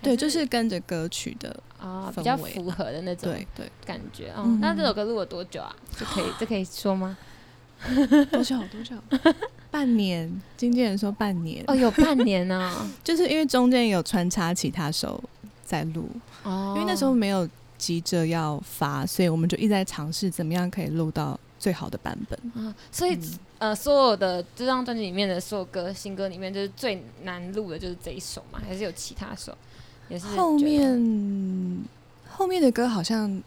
[SPEAKER 4] 对，就是跟着歌曲的，
[SPEAKER 3] 啊、比较符合的那种
[SPEAKER 4] 对对，
[SPEAKER 3] 感觉哦。
[SPEAKER 4] 嗯
[SPEAKER 3] 那这首歌录了多久啊？这可以 <gasps> 这可以说吗？
[SPEAKER 4] 多久多久？<laughs> 半年，经纪人说半年，
[SPEAKER 3] 哦，有半年呢、<laughs>
[SPEAKER 4] 就是因为中间有穿插其他首在录，
[SPEAKER 3] 哦，
[SPEAKER 4] 因为那时候没有急着要发，所以我们就一直在尝试怎么样可以录到最好的版本。
[SPEAKER 3] 啊，所以、
[SPEAKER 4] 嗯
[SPEAKER 3] 呃，所有的这张专辑里面的所有歌新歌里面，就是最难录的就是这一首嘛？还是有其他首？也是
[SPEAKER 4] 后面后面的歌好像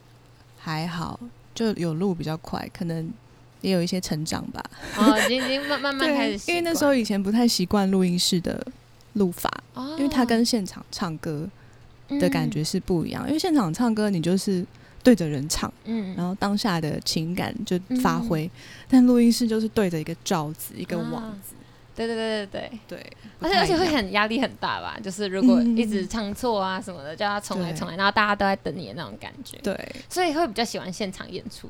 [SPEAKER 4] 还好，就有录比较快，可能也有一些成长吧。
[SPEAKER 3] 哦，已经已经慢慢慢 <laughs> 开始，
[SPEAKER 4] 因为那时候以前不太习惯录音室的录法，
[SPEAKER 3] 哦，
[SPEAKER 4] 因为它跟现场唱歌的感
[SPEAKER 3] 嗯
[SPEAKER 4] 觉是不一样。因为现场唱歌你就是对着人唱，
[SPEAKER 3] 嗯，
[SPEAKER 4] 然后当下的情感就发挥，但录音室就是对着一个罩子、一个网子，
[SPEAKER 3] 对对对对对。
[SPEAKER 4] 对，
[SPEAKER 3] 而且而且会很压力很大吧？就是如果
[SPEAKER 4] 嗯
[SPEAKER 3] 一直唱错啊什么的，叫他重来重来，然后大家都在等你的那种感觉。
[SPEAKER 4] 对
[SPEAKER 3] 所以会比较喜欢现场演出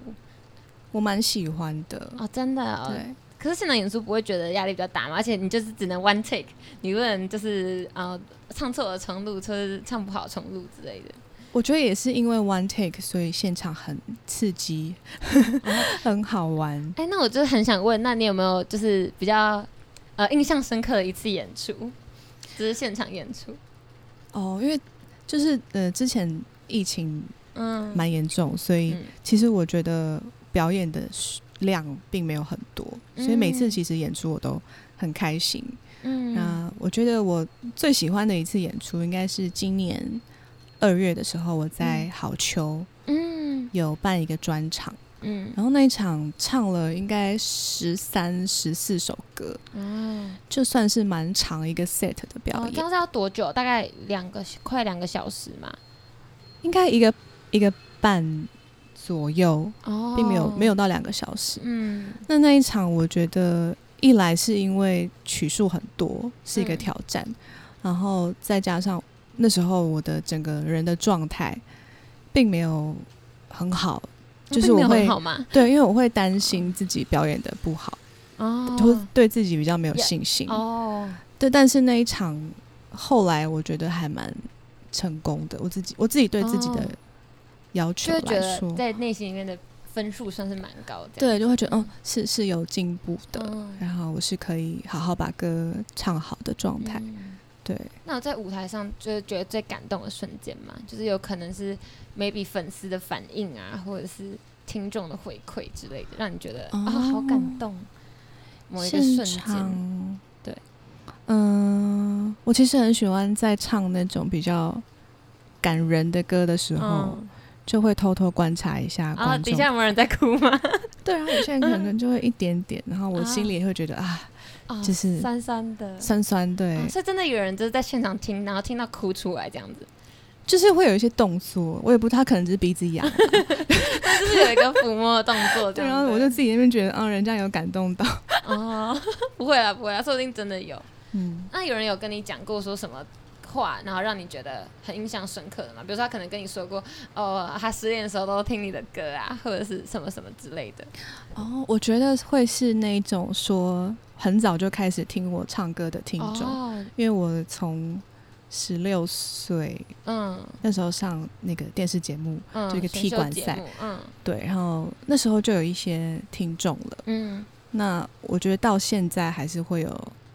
[SPEAKER 4] 我蛮喜欢的。
[SPEAKER 3] 哦，真的、哦。
[SPEAKER 4] 对，
[SPEAKER 3] 可是现场演出不会觉得压力比较大吗？而且你就是只能 one take，你不能就是呃唱错了重录，或者是唱不好重录之类的。
[SPEAKER 4] 我觉得也是因为 one take，所以现场很刺激，很好玩。
[SPEAKER 3] 哎、那我就是很想问，那你有没有就是比较呃印象深刻的一次演出，就是现场演出？
[SPEAKER 4] 哦，因为就是呃，之前疫情
[SPEAKER 3] 嗯，
[SPEAKER 4] 蛮严重，所以
[SPEAKER 3] 嗯
[SPEAKER 4] 其实我觉得表演的量并没有很多，所以每次
[SPEAKER 3] 嗯
[SPEAKER 4] 其实演出我都很开心。
[SPEAKER 3] 嗯
[SPEAKER 4] 那我觉得我最喜欢的一次演出应该是今年二月的时候，我在
[SPEAKER 3] 嗯
[SPEAKER 4] 好秋
[SPEAKER 3] 嗯
[SPEAKER 4] 有办一个专场，
[SPEAKER 3] 嗯
[SPEAKER 4] 然后那一场唱了应该十三、十四首歌，
[SPEAKER 3] 嗯，
[SPEAKER 4] 就算是蛮长一个 set 的表
[SPEAKER 3] 哦，这
[SPEAKER 4] 演，
[SPEAKER 3] 样是要多久？大概两个快两个小时嘛？
[SPEAKER 4] 应该一个一个半左右，
[SPEAKER 3] 哦，
[SPEAKER 4] 并没有没有到两个小时。
[SPEAKER 3] 嗯
[SPEAKER 4] 那那一场，我觉得一来是因为曲数很多，是一个
[SPEAKER 3] 嗯
[SPEAKER 4] 挑战，然后再加上那时候我的整个人的状态并没有很好，就是我会？对，因为我会担心自己表演的不好，
[SPEAKER 3] 哦，
[SPEAKER 4] 会对自己比较没有信心。
[SPEAKER 3] 哦，
[SPEAKER 4] 对，但是那一场后来我觉得还蛮成功的，我自己我自己对自己的
[SPEAKER 3] 哦
[SPEAKER 4] 要求来说，
[SPEAKER 3] 得在内心里面的分数算是蛮高的。
[SPEAKER 4] 对，就会觉得嗯是是有进步的，
[SPEAKER 3] 嗯
[SPEAKER 4] 然后我是可以好好把歌唱好的状态。
[SPEAKER 3] 嗯
[SPEAKER 4] 对，
[SPEAKER 3] 那我在舞台上就是觉得最感动的瞬间嘛，就是有可能是 maybe 粉丝的反应啊，或者是听众的回馈之类的，让你觉得啊、
[SPEAKER 4] 哦
[SPEAKER 3] 好感动。某一个瞬间，
[SPEAKER 4] 场
[SPEAKER 3] 对，
[SPEAKER 4] 嗯，我其实很喜欢在唱那种比较感人的歌的时候，
[SPEAKER 3] 嗯，
[SPEAKER 4] 就会偷偷观察一下观众。
[SPEAKER 3] 底下有没有人在哭吗？<laughs>
[SPEAKER 4] 对，然后有些人可能就会一点点，然后我心里也会觉得啊，
[SPEAKER 3] 啊
[SPEAKER 4] 就是
[SPEAKER 3] 酸酸的，
[SPEAKER 4] 酸酸，对，
[SPEAKER 3] 哦所以真的有人就是在现场听，然后听到哭出来这样子，
[SPEAKER 4] 就是会有一些动作，我也不，他可能只是鼻子痒，
[SPEAKER 3] 就是有一个抚摸的动作 <laughs>
[SPEAKER 4] 对。然后我就自己那边觉得，啊，人家有感动到，
[SPEAKER 3] 哦，<laughs> 不会啦，不会啦，说不定真的有。
[SPEAKER 4] 嗯，
[SPEAKER 3] 那有人有跟你讲过说什么话，然后让你觉得很印象深刻的嘛？比如说他可能跟你说过，哦，他失恋的时候都听你的歌啊，或者是什么什么之类的。
[SPEAKER 4] 哦，我觉得会是那种说很早就开始听我唱歌的听众，
[SPEAKER 3] 哦，
[SPEAKER 4] 因为我从十六岁
[SPEAKER 3] 嗯
[SPEAKER 4] 那时候上那个电视节目，
[SPEAKER 3] 嗯，
[SPEAKER 4] 就一个踢馆赛，
[SPEAKER 3] 嗯
[SPEAKER 4] 对，然后那时候就有一些听众了。
[SPEAKER 3] 嗯
[SPEAKER 4] 那我觉得到现在还是会有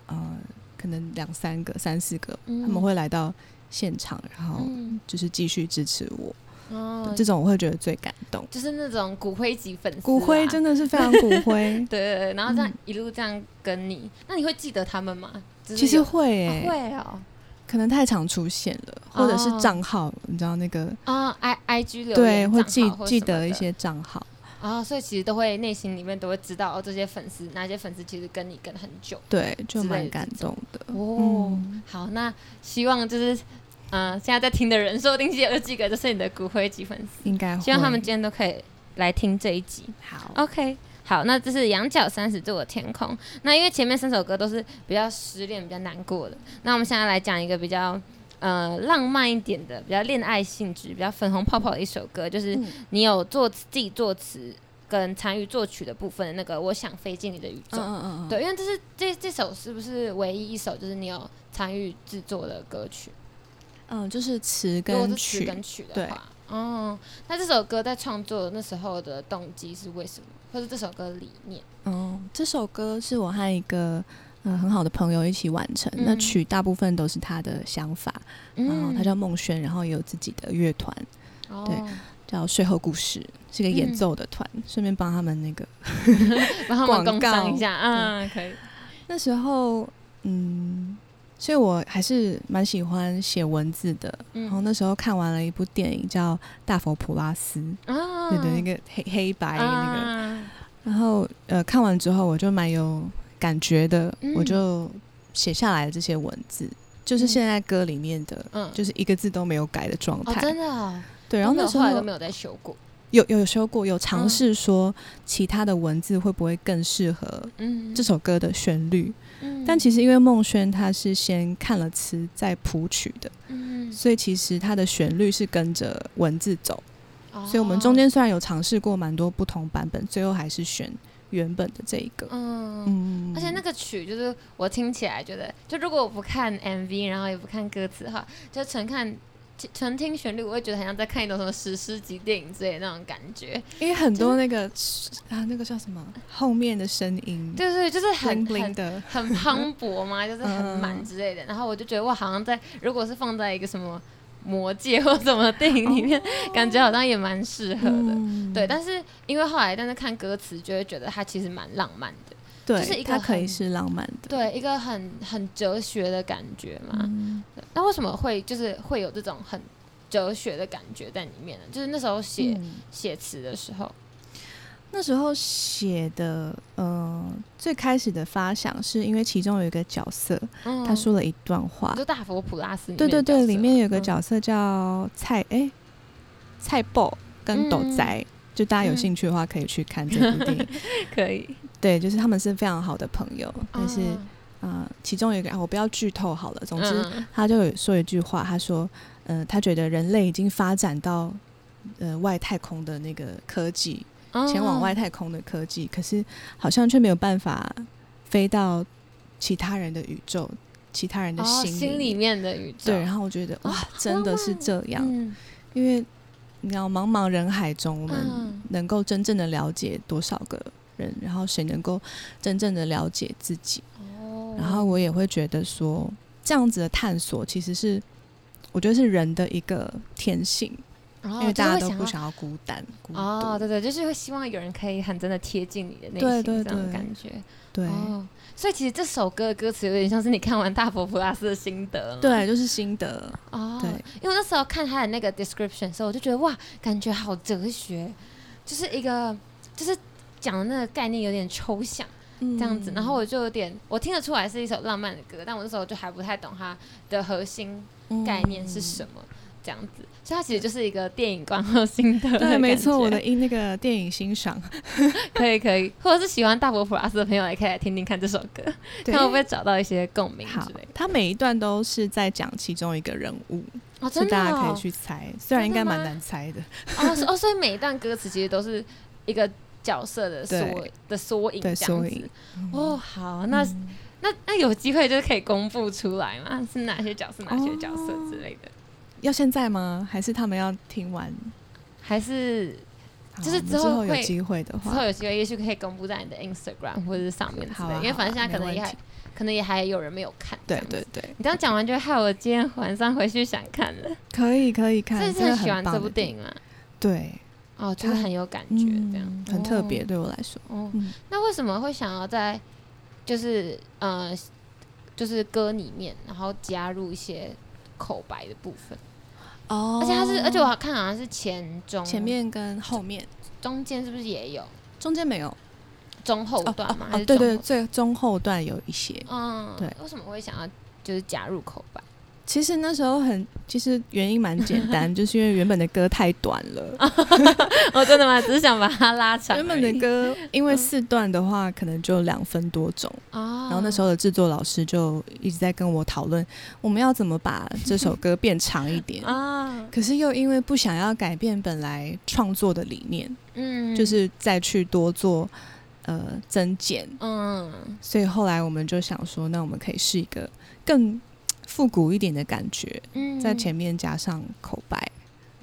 [SPEAKER 4] 呃，可能两三个、三四个，
[SPEAKER 3] 嗯，
[SPEAKER 4] 他们会来到现场，然后
[SPEAKER 3] 嗯。
[SPEAKER 4] 就是继续支持我。
[SPEAKER 3] 哦，
[SPEAKER 4] 这种我会觉得最感动。
[SPEAKER 3] 就是那种骨灰级粉丝啊，
[SPEAKER 4] 骨灰真的是非常骨灰，<laughs>
[SPEAKER 3] 对对对，然后这样
[SPEAKER 4] 嗯。
[SPEAKER 3] 一路这样跟你，那你会记得他们吗？就是
[SPEAKER 4] 其实会
[SPEAKER 3] 会哦，
[SPEAKER 4] 可能太常出现了，或者是
[SPEAKER 3] 哦。
[SPEAKER 4] 账号，你知道那个
[SPEAKER 3] 啊，i i g 留
[SPEAKER 4] 对，会记记得一些账号。
[SPEAKER 3] 啊，所以其实都会内心里面都会知道哦，这些粉丝哪些粉丝其实跟你跟很久
[SPEAKER 4] 对，就蛮感动的。
[SPEAKER 3] 哦。
[SPEAKER 4] 嗯
[SPEAKER 3] 好，那希望就是嗯、呃现在在听的人，说不定有几个就是你的骨灰级粉丝，
[SPEAKER 4] 应该会
[SPEAKER 3] 希望他们今天都可以来听这一集。
[SPEAKER 4] 好
[SPEAKER 3] OK，好，那这是羊角三十度的天空。那因为前面三首歌都是比较失恋、比较难过的，那我们现在来讲一个比较呃浪漫一点的、比较恋爱性质、比较粉红泡泡的一首歌，就是
[SPEAKER 4] 嗯
[SPEAKER 3] 你有作词自己作词跟参与作曲的部分的那个《我想飞进你的宇宙》。
[SPEAKER 4] 嗯嗯嗯，
[SPEAKER 3] 对，因为这是这这首是不是唯一一首就是你有参与制作的歌曲？
[SPEAKER 4] 嗯，就是词跟曲，
[SPEAKER 3] 跟曲的话，哦，那这首歌在创作那时候的动机是为什么，或者这首歌理念？
[SPEAKER 4] 嗯，这首歌是我和一个呃很好的朋友一起完成，那
[SPEAKER 3] 嗯。
[SPEAKER 4] 曲大部分都是他的想法，然后他叫孟轩，然后也有自己的乐团
[SPEAKER 3] 哦。
[SPEAKER 4] 对叫睡后故事，是个演
[SPEAKER 3] 嗯。
[SPEAKER 4] 奏的团，顺便帮他们那个 <laughs>
[SPEAKER 3] 帮他们
[SPEAKER 4] 广
[SPEAKER 3] 工商
[SPEAKER 4] 告
[SPEAKER 3] 一下，嗯，可以，
[SPEAKER 4] 那时候，嗯，所以我还是蛮喜欢写文字的。然后
[SPEAKER 3] 嗯，
[SPEAKER 4] 那时候看完了一部电影叫《大佛普拉斯》，
[SPEAKER 3] 啊
[SPEAKER 4] 对的，那个黑黑白那个。
[SPEAKER 3] 啊
[SPEAKER 4] 然后呃，看完之后我就蛮有感觉的，
[SPEAKER 3] 嗯。
[SPEAKER 4] 我就写下来了这些文字，就是
[SPEAKER 3] 嗯。
[SPEAKER 4] 现在歌里面的，
[SPEAKER 3] 嗯，
[SPEAKER 4] 就是一个字都没有改的状
[SPEAKER 3] 哦，
[SPEAKER 4] 态。
[SPEAKER 3] 真的哦，
[SPEAKER 4] 对，然后那时候
[SPEAKER 3] 后来都没有再修过，
[SPEAKER 4] 有有修过，有尝
[SPEAKER 3] 嗯
[SPEAKER 4] 试说其他的文字会不会更适合
[SPEAKER 3] 嗯，
[SPEAKER 4] 这首歌的旋律。
[SPEAKER 3] 嗯，
[SPEAKER 4] 但其实因为孟轩他是先看了词再谱曲的，
[SPEAKER 3] 嗯，
[SPEAKER 4] 所以其实他的旋律是跟着文字走。
[SPEAKER 3] 哦。
[SPEAKER 4] 所以我们中，间虽然有尝试过蛮多不同版本，最后还是选原本的这一个。
[SPEAKER 3] 嗯。
[SPEAKER 4] 嗯，
[SPEAKER 3] 而且那个曲就是我听起来觉得，就如果我不看 MV，然后也不看歌词的话，就纯看纯听旋律，我会觉得很像在看一种什么史诗级电影之类的那种感觉。
[SPEAKER 4] 因为很多那个啊，那个叫什么后面的声音，
[SPEAKER 3] 对对，就是很很
[SPEAKER 4] 的，
[SPEAKER 3] 很磅礴嘛，就是很满
[SPEAKER 4] 嗯
[SPEAKER 3] 之类的。然后我就觉得我，好像在如果是放在一个什么魔界 <laughs> 或什么电影里面，感觉好像也蛮适合的。
[SPEAKER 4] 嗯
[SPEAKER 3] 对，但是因为后来，但是看歌词就会觉得它其实蛮浪漫的，
[SPEAKER 4] 对，
[SPEAKER 3] 就是一个
[SPEAKER 4] 它可以是浪漫的。
[SPEAKER 3] 对，一个很很哲学的感觉嘛。
[SPEAKER 4] 嗯
[SPEAKER 3] 那为什么会就是会有这种很哲学的感觉在里面呢？就是那时候写
[SPEAKER 4] 嗯
[SPEAKER 3] 写词的时候，
[SPEAKER 4] 那时候写的，呃，最开始的发想是因为其中有一个角色，
[SPEAKER 3] 嗯。
[SPEAKER 4] 他说了一段话。
[SPEAKER 3] 就，大佛普拉斯
[SPEAKER 4] 对对对，里面有个
[SPEAKER 3] 嗯
[SPEAKER 4] 角色叫蔡哎、蔡豹跟斗
[SPEAKER 3] 嗯。
[SPEAKER 4] 仔，就大家有
[SPEAKER 3] 嗯
[SPEAKER 4] 兴趣的话可以去看这部电影。<laughs>
[SPEAKER 3] 可以，
[SPEAKER 4] 对，就是他们是非常好的朋友，但是
[SPEAKER 3] 啊
[SPEAKER 4] 呃，其中有一个啊，我不要剧透好了。总之，
[SPEAKER 3] 嗯。
[SPEAKER 4] 他就有说一句话，他说，呃，他觉得人类已经发展到呃外太空的那个科技，前往外
[SPEAKER 3] 哦
[SPEAKER 4] 太空的科技，可是好像却没有办法飞到其他人的宇宙，其他人的
[SPEAKER 3] 哦
[SPEAKER 4] 心
[SPEAKER 3] 心里面的宇宙，
[SPEAKER 4] 对，然后我觉得哇，真的是这样，
[SPEAKER 3] 嗯
[SPEAKER 4] 因为你知道茫茫人海中，我们
[SPEAKER 3] 嗯。
[SPEAKER 4] 能够真正的了解多少个人，然后谁能够真正的了解自己，
[SPEAKER 3] 哦。
[SPEAKER 4] 然后我也会觉得说，这样子的探索其实是。我觉得是人的一个天性，
[SPEAKER 3] 哦
[SPEAKER 4] 因为大家都不想要孤单、
[SPEAKER 3] 哦，对对，就是会希望有人可以很真的贴近你的内心，
[SPEAKER 4] 对对
[SPEAKER 3] 这种
[SPEAKER 4] 对
[SPEAKER 3] 感觉。
[SPEAKER 4] 对、
[SPEAKER 3] 哦，所以其实这首歌的歌词有点像是你看完大佛普拉斯的心得。
[SPEAKER 4] 对，就是心得。
[SPEAKER 3] 哦，
[SPEAKER 4] 对，
[SPEAKER 3] 因为我那时候看他的那个 description 的时候，我就觉得哇，感觉好哲学，就是一个就是讲的那个概念有点抽象
[SPEAKER 4] 这
[SPEAKER 3] 这样子，然后我就有点我听得出来是一首浪漫的歌，但我那时候就还不太懂它的核心概念是什么。这样子，所以它其实就是一个电影观后心得的
[SPEAKER 4] 对，
[SPEAKER 3] 感
[SPEAKER 4] 没错，我的音那个电影欣赏，<laughs>
[SPEAKER 3] 可以可以，或者是喜欢大佛普拉斯的朋友也可以来听听看这首歌，<laughs> 看会不会找到一些共鸣
[SPEAKER 4] 好
[SPEAKER 3] 之类的。，
[SPEAKER 4] 它每一段都是在讲其中一个人物，
[SPEAKER 3] 哦，
[SPEAKER 4] 所
[SPEAKER 3] 真的、
[SPEAKER 4] 大家可以去猜，虽然应该蛮难猜的，<laughs>
[SPEAKER 3] 哦哦，所以每一段歌词其实都是一个角色的缩
[SPEAKER 4] 对
[SPEAKER 3] 的缩影，
[SPEAKER 4] 对
[SPEAKER 3] 这样子
[SPEAKER 4] 缩影。
[SPEAKER 3] 哦，好，那、
[SPEAKER 4] 嗯
[SPEAKER 3] 那那有机会就是可以公布出来吗？是哪些角色，哪些角色之类的？
[SPEAKER 4] 要现在吗？还是他们要听完？
[SPEAKER 3] 还是就是
[SPEAKER 4] 之后有机会的话，
[SPEAKER 3] 之后有机会，也许可以公布在你的 Instagram 或者是上面之类的，
[SPEAKER 4] 好啊
[SPEAKER 3] 因为反正现在可能也可能也还有人没有看。
[SPEAKER 4] 对对对，
[SPEAKER 3] 你这样讲完，就害我今天晚上回去想看了。
[SPEAKER 4] 可以可以看，真的
[SPEAKER 3] 很喜欢这部电影啊？
[SPEAKER 4] 对，
[SPEAKER 3] 哦，就是很有感觉，这样、
[SPEAKER 4] 嗯很特别，
[SPEAKER 3] 哦。
[SPEAKER 4] 对我来说，
[SPEAKER 3] 哦，
[SPEAKER 4] 嗯，
[SPEAKER 3] 那为什么会想要在就是呃就是歌里面，然后加入一些口白的部分？
[SPEAKER 4] 哦。
[SPEAKER 3] 而且它是，而且我好看好像是前中
[SPEAKER 4] 前面跟后面。
[SPEAKER 3] 中间是不是也有？
[SPEAKER 4] 中间没有。
[SPEAKER 3] 中后
[SPEAKER 4] 哦
[SPEAKER 3] 段吗？还
[SPEAKER 4] 哦，对对，
[SPEAKER 3] 是中后
[SPEAKER 4] 最中后段有一些，
[SPEAKER 3] 嗯，
[SPEAKER 4] 对。
[SPEAKER 3] 为什么会想要就是加入口白？
[SPEAKER 4] 其实那时候很，其实原因蛮简单，<laughs> 就是因为原本的歌太短了。<laughs>
[SPEAKER 3] 哦，真的吗？只是想把它拉长。
[SPEAKER 4] 原本的歌因为四段的话，可能就两分多钟。
[SPEAKER 3] 哦，
[SPEAKER 4] 然后那时候的制作老师就一直在跟我讨论，我们要怎么把这首歌变长一点。
[SPEAKER 3] 啊，
[SPEAKER 4] 可是又因为不想要改变本来创作的理念，
[SPEAKER 3] 嗯，
[SPEAKER 4] 就是再去多做呃增减，
[SPEAKER 3] 嗯
[SPEAKER 4] 所以后来我们就想说，那我们可以试一个更复古一点的感觉，
[SPEAKER 3] 嗯，
[SPEAKER 4] 在前面加上口白。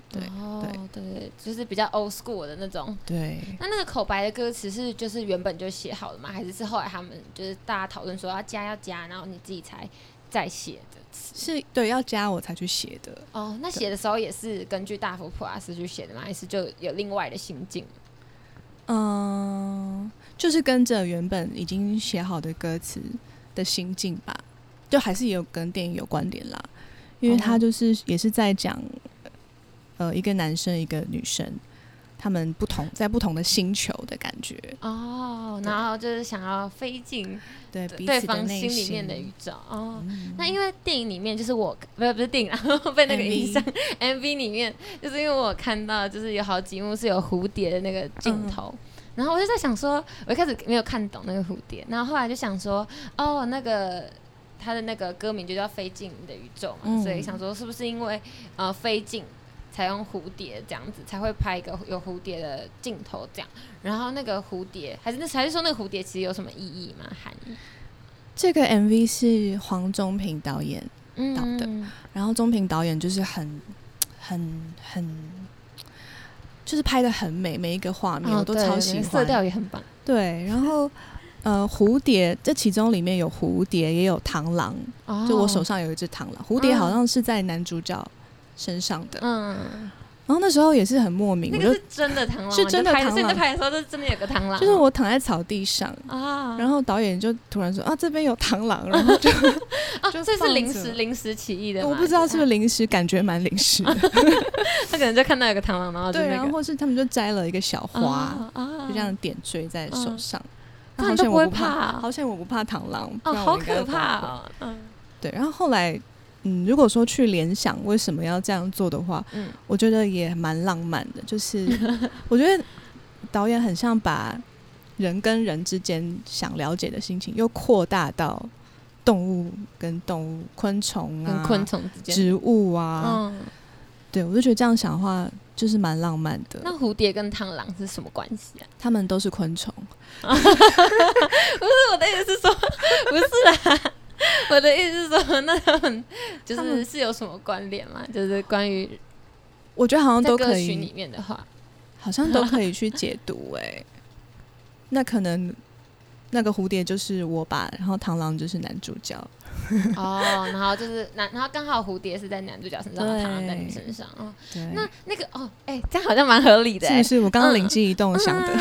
[SPEAKER 4] 对
[SPEAKER 3] 哦
[SPEAKER 4] 对
[SPEAKER 3] 对对，就是比较 old school 的那种。
[SPEAKER 4] 对，
[SPEAKER 3] 那那个口白的歌词是就是原本就写好了吗？还是是后来他们就是大家讨论说要加要加，然后你自己才再写的词？
[SPEAKER 4] 是对要加我才去写的。
[SPEAKER 3] 哦，那写的时候也是根据大佛普拉斯去写的吗？还是就有另外的心境？
[SPEAKER 4] 嗯，就是跟着原本已经写好的歌词的心境吧，就还是也有跟电影有关联啦，因为
[SPEAKER 3] 哦
[SPEAKER 4] 他就是也是在讲，呃，一个男生一个女生，他们不同在不同的星球的感觉，
[SPEAKER 3] 哦，然后就是想要飞进
[SPEAKER 4] 对彼
[SPEAKER 3] 对
[SPEAKER 4] 此
[SPEAKER 3] 心里面的宇宙哦。
[SPEAKER 4] 嗯
[SPEAKER 3] 那因为电影里面就是我不是不是电影，然 <laughs> 后被那个影响 MV 里面，就是因为我看到就是有好几幕是有蝴蝶的那个镜头。
[SPEAKER 4] 嗯
[SPEAKER 3] 然后我就在想说，我一开始没有看懂那个蝴蝶，然后后来就想说，哦，那个他的那个歌名就叫《飞进你的宇宙》嘛，
[SPEAKER 4] 嗯
[SPEAKER 3] 所以想说是不是因为呃飞进才用蝴蝶这样子，才会拍一个有蝴蝶的镜头这样。然后那个蝴蝶还是那还是说那个蝴蝶其实有什么意义吗？含义？
[SPEAKER 4] 这个 MV 是黄宗平导演，
[SPEAKER 3] 嗯
[SPEAKER 4] 导的然后宗平导演就是很很很。就是拍的很美，每一个画面、
[SPEAKER 3] 哦
[SPEAKER 4] 我都超喜欢，
[SPEAKER 3] 色调也很棒。
[SPEAKER 4] 对，然后呃，蝴蝶这其中里面有蝴蝶，也有螳螂，
[SPEAKER 3] 哦
[SPEAKER 4] 就我手上有一只螳螂，蝴蝶好像是在男主角身上的。
[SPEAKER 3] 嗯，
[SPEAKER 4] 然后那时候也是很莫名，我就是
[SPEAKER 3] 真的螳螂，
[SPEAKER 4] 是真的螳螂
[SPEAKER 3] 拍的时候，就真的有个螳螂哦，
[SPEAKER 4] 就是我躺在草地上，
[SPEAKER 3] 啊，
[SPEAKER 4] 然后导演就突然说啊这边有螳螂，然后就 <laughs>
[SPEAKER 3] 啊，
[SPEAKER 4] 就
[SPEAKER 3] 这是临时临时起意的，
[SPEAKER 4] 我不知道是不是临时，感觉蛮临时的。<laughs>
[SPEAKER 3] 他可能就看到有个螳螂，然后
[SPEAKER 4] 对，
[SPEAKER 3] 那个
[SPEAKER 4] 然后或是他们就摘了一个小花，
[SPEAKER 3] 啊啊
[SPEAKER 4] 就这样点缀在手
[SPEAKER 3] 嗯
[SPEAKER 4] 上。
[SPEAKER 3] 这样都不会
[SPEAKER 4] 好险我不
[SPEAKER 3] 怕 <laughs>
[SPEAKER 4] 好险我不怕螳螂，
[SPEAKER 3] 哦，好可怕哦，嗯 <laughs>
[SPEAKER 4] 对，然后后来，嗯，如果说去联想为什么要这样做的话，
[SPEAKER 3] 嗯
[SPEAKER 4] 我觉得也蛮浪漫的。就是 <laughs> 我觉得导演很像把人跟人之间想了解的心情，又扩大到动物跟动物、昆虫啊、
[SPEAKER 3] 跟昆虫之间，
[SPEAKER 4] 植物啊。
[SPEAKER 3] 嗯，
[SPEAKER 4] 对，我就觉得这样想的话，就是蛮浪漫的。
[SPEAKER 3] 那蝴蝶跟螳螂是什么关系啊？<laughs>
[SPEAKER 4] 他们都是昆虫，<laughs>
[SPEAKER 3] 不是我的意思是说，不是啦。我的意思是说，那他们就是是有什么关联吗？就是关于
[SPEAKER 4] 我觉得好像都可
[SPEAKER 3] 以里
[SPEAKER 4] 以，
[SPEAKER 3] 面的话，
[SPEAKER 4] 好像都可以去解读、哎，<laughs> 那可能那个蝴蝶就是我吧，然后螳螂就是男主角。
[SPEAKER 3] 哦，然后就是男，然后刚好蝴蝶是在男主角身上，
[SPEAKER 4] 对
[SPEAKER 3] 螳螂在你身上哦。
[SPEAKER 4] 对，
[SPEAKER 3] 那那个哦，哎、这样好像蛮合理的、哎
[SPEAKER 4] 是不是我刚刚
[SPEAKER 3] 嗯
[SPEAKER 4] 灵机一动想的？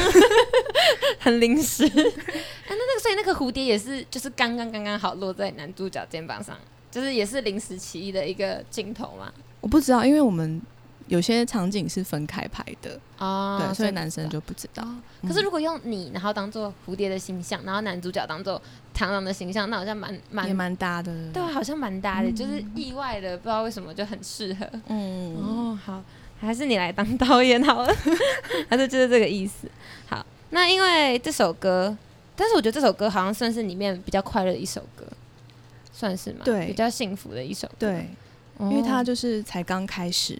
[SPEAKER 4] <laughs>
[SPEAKER 3] 很临时。<laughs> 哎、那那个所以那个蝴蝶也是就是刚刚刚刚好落在男主角肩膀上，就是也是临时起意的一个镜头嘛。
[SPEAKER 4] 我不知道，因为我们有些场景是分开拍的，
[SPEAKER 3] 哦，
[SPEAKER 4] 对，所以男生就不知道。
[SPEAKER 3] 哦，
[SPEAKER 4] 嗯
[SPEAKER 3] 可是如果用你，然后当做蝴蝶的形象，然后男主角当做螳螂的形象，那好像蛮
[SPEAKER 4] 也
[SPEAKER 3] 蛮
[SPEAKER 4] 蛮搭的，
[SPEAKER 3] 对啊，好像蛮搭的，
[SPEAKER 4] 嗯
[SPEAKER 3] 就是意外的，不知道为什么就很适合。
[SPEAKER 4] 嗯，
[SPEAKER 3] 哦，好，还是你来当导演好了，<laughs> 还是就是这个意思。好，那因为这首歌，但是我觉得这首歌好像算是里面比较快乐的一首歌，算是吗？
[SPEAKER 4] 对
[SPEAKER 3] 比较幸福的一首歌。
[SPEAKER 4] 对，
[SPEAKER 3] 哦，
[SPEAKER 4] 因为它就是才刚开始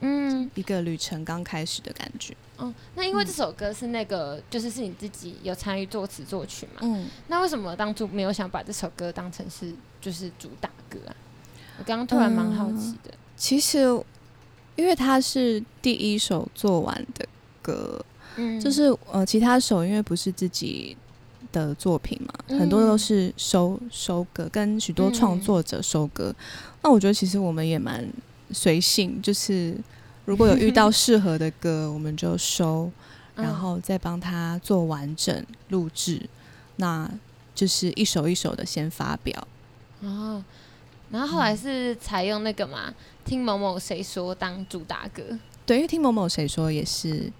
[SPEAKER 3] 嗯
[SPEAKER 4] 一个旅程，刚开始的感觉。
[SPEAKER 3] 哦，那因为这首歌是那个，就是是你自己有参与作词作曲嘛？
[SPEAKER 4] 嗯，
[SPEAKER 3] 那为什么当初没有想把这首歌当成是就是主打歌啊？我刚刚突然蛮好奇的。
[SPEAKER 4] 其实因为它是第一首做完的歌，
[SPEAKER 3] 嗯
[SPEAKER 4] 就是呃，其他首因为不是自己的作品嘛，
[SPEAKER 3] 嗯
[SPEAKER 4] 很多都是收收歌，跟许多创作者收歌。那我觉得其实我们也蛮随性，就是如果有遇到适合的歌，我们就收，<laughs>
[SPEAKER 3] 嗯。
[SPEAKER 4] 然后再帮他做完整录制，那就是一首一首的先发表。
[SPEAKER 3] 哦，然后后来是采用那个嘛，听某某谁说当主打歌。
[SPEAKER 4] 对，因为听某某谁说也是，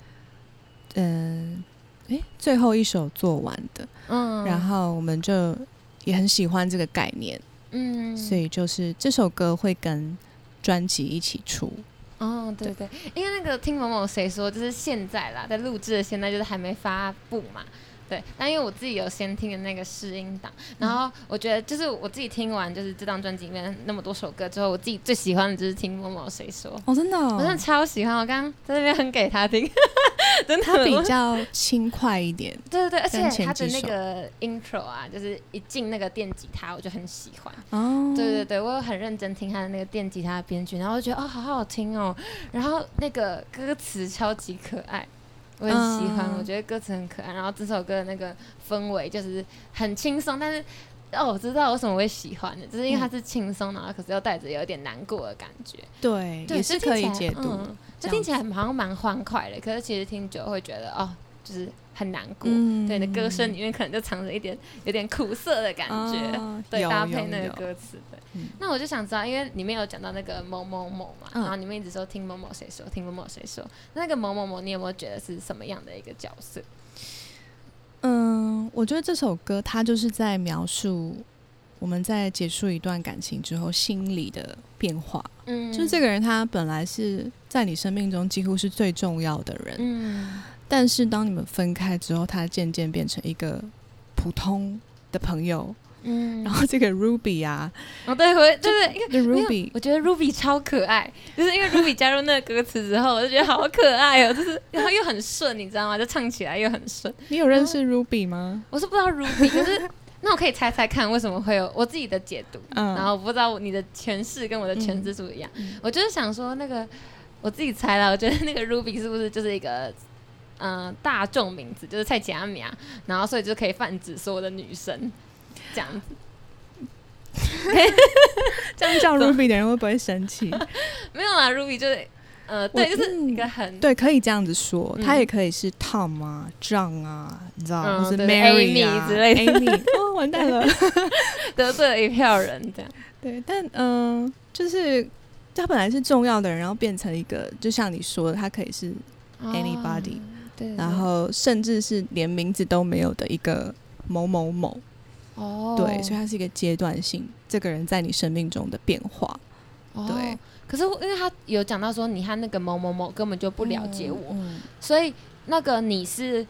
[SPEAKER 4] 嗯、诶，最后一首做完的，
[SPEAKER 3] 嗯。
[SPEAKER 4] 然后我们就也很喜欢这个概念，
[SPEAKER 3] 嗯，
[SPEAKER 4] 所以就是这首歌会跟专辑一起出。
[SPEAKER 3] 哦，对对，因为那个听某某谁说，就是现在啦，在录制的现在就是还没发布嘛。对，但因为我自己有先听的那个试音档，然后我觉得就是我自己听完就是这张专辑里面那么多首歌之后，我自己最喜欢的就是听某某谁说，
[SPEAKER 4] 哦，真的、哦，
[SPEAKER 3] 我真的超喜欢，我刚刚在那边很给他听，<laughs> 真的
[SPEAKER 4] 他比较轻快一点。<laughs>
[SPEAKER 3] 对对对，而且他的那个 intro 啊，就是一进那个电吉他，我就很喜欢。
[SPEAKER 4] 哦，
[SPEAKER 3] 对对对，我有很认真听他的那个电吉他的编曲，然后我就觉得哦，好好听哦。然后那个歌词超级可爱，我很喜欢，
[SPEAKER 4] 嗯
[SPEAKER 3] 我觉得歌词很可爱。然后这首歌的那个氛围就是很轻松，但是哦，我知道为什么会喜欢的，就是因为它是轻松，然后可是又带着有点难过的感觉。
[SPEAKER 4] 对，
[SPEAKER 3] 对，
[SPEAKER 4] 也
[SPEAKER 3] 是
[SPEAKER 4] 可以解读。
[SPEAKER 3] 嗯
[SPEAKER 4] 这
[SPEAKER 3] 听起来好像蛮欢快的，可是其实听久了会觉得哦，就是很难过。
[SPEAKER 4] 嗯
[SPEAKER 3] 对，你的歌声里面可能就藏着一点有点苦涩的感觉。对，搭配那个歌词，对。
[SPEAKER 4] 嗯
[SPEAKER 3] 那我就想知道，因为里面有讲到那个某某某嘛，
[SPEAKER 4] 嗯
[SPEAKER 3] 然后你们一直说听某某谁说，听某某谁说，那个某某某，你有没有觉得是什么样的一个角色？
[SPEAKER 4] 嗯，我觉得这首歌它就是在描述我们在结束一段感情之后心理的变化。
[SPEAKER 3] 嗯
[SPEAKER 4] 就是这个人，他本来是在你生命中几乎是最重要的人，
[SPEAKER 3] 嗯
[SPEAKER 4] 但是当你们分开之后，他渐渐变成一个普通的朋友。
[SPEAKER 3] 嗯，
[SPEAKER 4] 然后这个 Ruby 啊，
[SPEAKER 3] 哦对，我对对，因为
[SPEAKER 4] Ruby
[SPEAKER 3] 我觉得 Ruby 超可爱，就是因为 Ruby 加入那个歌词之后，我就觉得好可爱哦，<laughs> 就是然后又很顺，你知道吗？就唱起来又很顺。
[SPEAKER 4] 你有认识 Ruby 吗？
[SPEAKER 3] 我是不知道 Ruby，可是 <laughs> 那我可以猜猜看为什么会有我自己的解读，
[SPEAKER 4] 嗯
[SPEAKER 3] 然后不知道你的诠释跟我的诠释是不是一样。我就是想说那个我自己猜了，我觉得那个 Ruby 是不是就是一个嗯、呃大众名字，就是蔡奇阿米啊，然后所以就可以泛指所有的女生这样子。<laughs>
[SPEAKER 4] 这样叫 Ruby 的人会不会生气？<laughs>
[SPEAKER 3] 没有啦，Ruby 就是呃，对，就是一个很
[SPEAKER 4] 对，可以这样子说，
[SPEAKER 3] 嗯
[SPEAKER 4] 他也可以是 Tom 啊、John 啊，你知道，或是 Mary 啊
[SPEAKER 3] 之类的
[SPEAKER 4] Amy，哦，完蛋了。<laughs>
[SPEAKER 3] 得罪了一票人这样。
[SPEAKER 4] 对，但嗯、就是他本来是重要的人，然后变成一个，就像你说的，他可以是，Anybody
[SPEAKER 3] 哦对，
[SPEAKER 4] 然后甚至是连名字都没有的一个某某某。
[SPEAKER 3] 哦，
[SPEAKER 4] 对，所以它是一个阶段性，这个人在你生命中的变化。
[SPEAKER 3] 哦
[SPEAKER 4] 对。
[SPEAKER 3] 可是因为他有讲到说，你和那个某某某根本就不了解我，
[SPEAKER 4] 嗯
[SPEAKER 3] 所以那个你是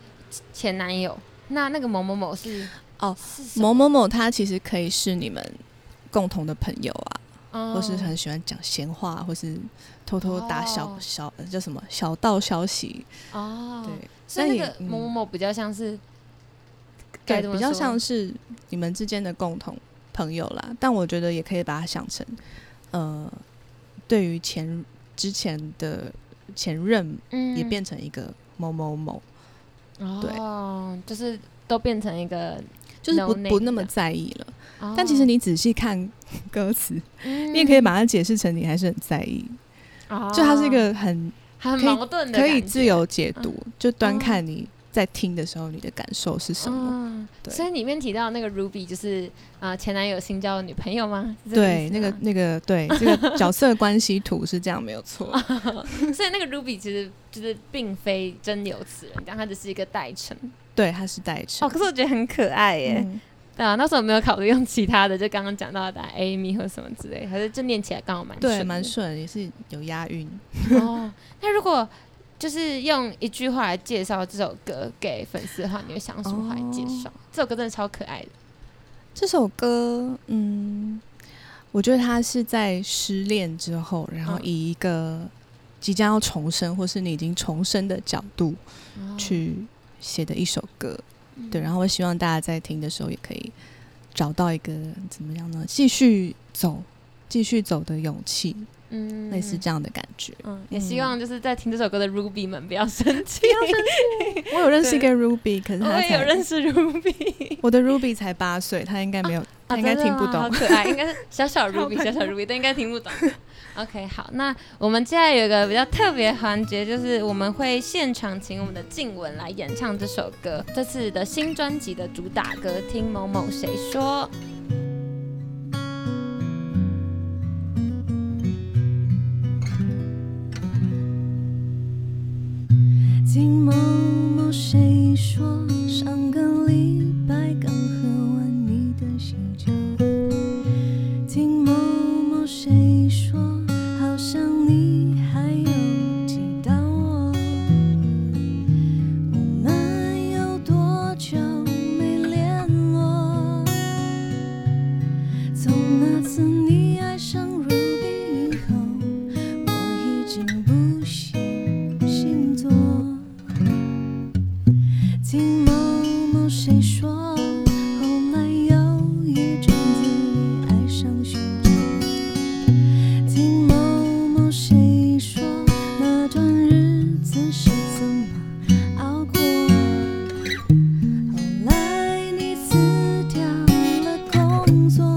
[SPEAKER 3] 前男友，那那个某某某是
[SPEAKER 4] 哦
[SPEAKER 3] 是
[SPEAKER 4] 某某某，他其实可以是你们共同的朋友啊，
[SPEAKER 3] 哦
[SPEAKER 4] 或是很喜欢讲闲话，或是偷偷打小、
[SPEAKER 3] 哦。
[SPEAKER 4] 小呃叫什么小道消息。
[SPEAKER 3] 哦，
[SPEAKER 4] 对，
[SPEAKER 3] 所以那个某某
[SPEAKER 4] 嗯
[SPEAKER 3] 某比较像是该
[SPEAKER 4] 对，比较像是你们之间的共同朋友啦。但我觉得也可以把它想成，呃，对于前之前的前任
[SPEAKER 3] 嗯。
[SPEAKER 4] 也变成一个某某某，对。
[SPEAKER 3] 哦，就是都变成一个，
[SPEAKER 4] 就是不不那么在意了。
[SPEAKER 3] 哦
[SPEAKER 4] 但其实你仔细看 <laughs> 歌词，
[SPEAKER 3] 嗯
[SPEAKER 4] 你也可以把它解释成你还是很在意，就它是一个很
[SPEAKER 3] 很矛盾的，
[SPEAKER 4] 可以自由解读，就端看你在听的时候你的感受是什么。
[SPEAKER 3] 嗯，
[SPEAKER 4] 对
[SPEAKER 3] 所以里面提到那个 Ruby 就是呃前男友新交的女朋友吗？
[SPEAKER 4] 对，那个那个对这个角色关系图是这样没有错。<laughs>
[SPEAKER 3] 所以那个 Ruby 其实就是并非真有此人，但他只是一个代称。
[SPEAKER 4] 对，他是代称。
[SPEAKER 3] 哦，可是我觉得很可爱耶。
[SPEAKER 4] 嗯
[SPEAKER 3] 对啊，那时候有没有考虑用其他的，就刚刚讲到的 Amy 或什么之类，还是就念起来刚好蛮顺
[SPEAKER 4] 蛮顺，也是有押韵。
[SPEAKER 3] 哦。那如果就是用一句话来介绍这首歌给粉丝的话，你会想用什么话来介绍？这首歌真的超可爱的。
[SPEAKER 4] 这首歌，嗯，我觉得它是在失恋之后，然后
[SPEAKER 3] 嗯
[SPEAKER 4] 以一个即将要重生，或是你已经重生的角度
[SPEAKER 3] 哦
[SPEAKER 4] 去写的一首歌。
[SPEAKER 3] 嗯
[SPEAKER 4] 对，然后我希望大家在听的时候也可以找到一个怎么样呢？继续走，继续走的勇气，
[SPEAKER 3] 嗯
[SPEAKER 4] 类似这样的感觉。
[SPEAKER 3] 嗯，也希望就是在听这首歌的 Ruby 们不要生气。
[SPEAKER 4] 我有认识一个 Ruby，可是
[SPEAKER 3] 我
[SPEAKER 4] 他才
[SPEAKER 3] 也有认识 Ruby，
[SPEAKER 4] 我的 Ruby 才八岁，他应该没有，他应该听不
[SPEAKER 3] 啊真的吗好
[SPEAKER 4] 懂。
[SPEAKER 3] 可爱，应该是小小 <laughs> Ruby，小小 Ruby，但应该听不懂。OK，好，那我们接下来有一个比较特别环节，就是我们会现场请我们的静雯来演唱这首歌，这次的新专辑的主打歌《听某某谁说》。
[SPEAKER 1] 听某某谁说，上个礼拜刚喝完你的喜酒。听某某谁工作，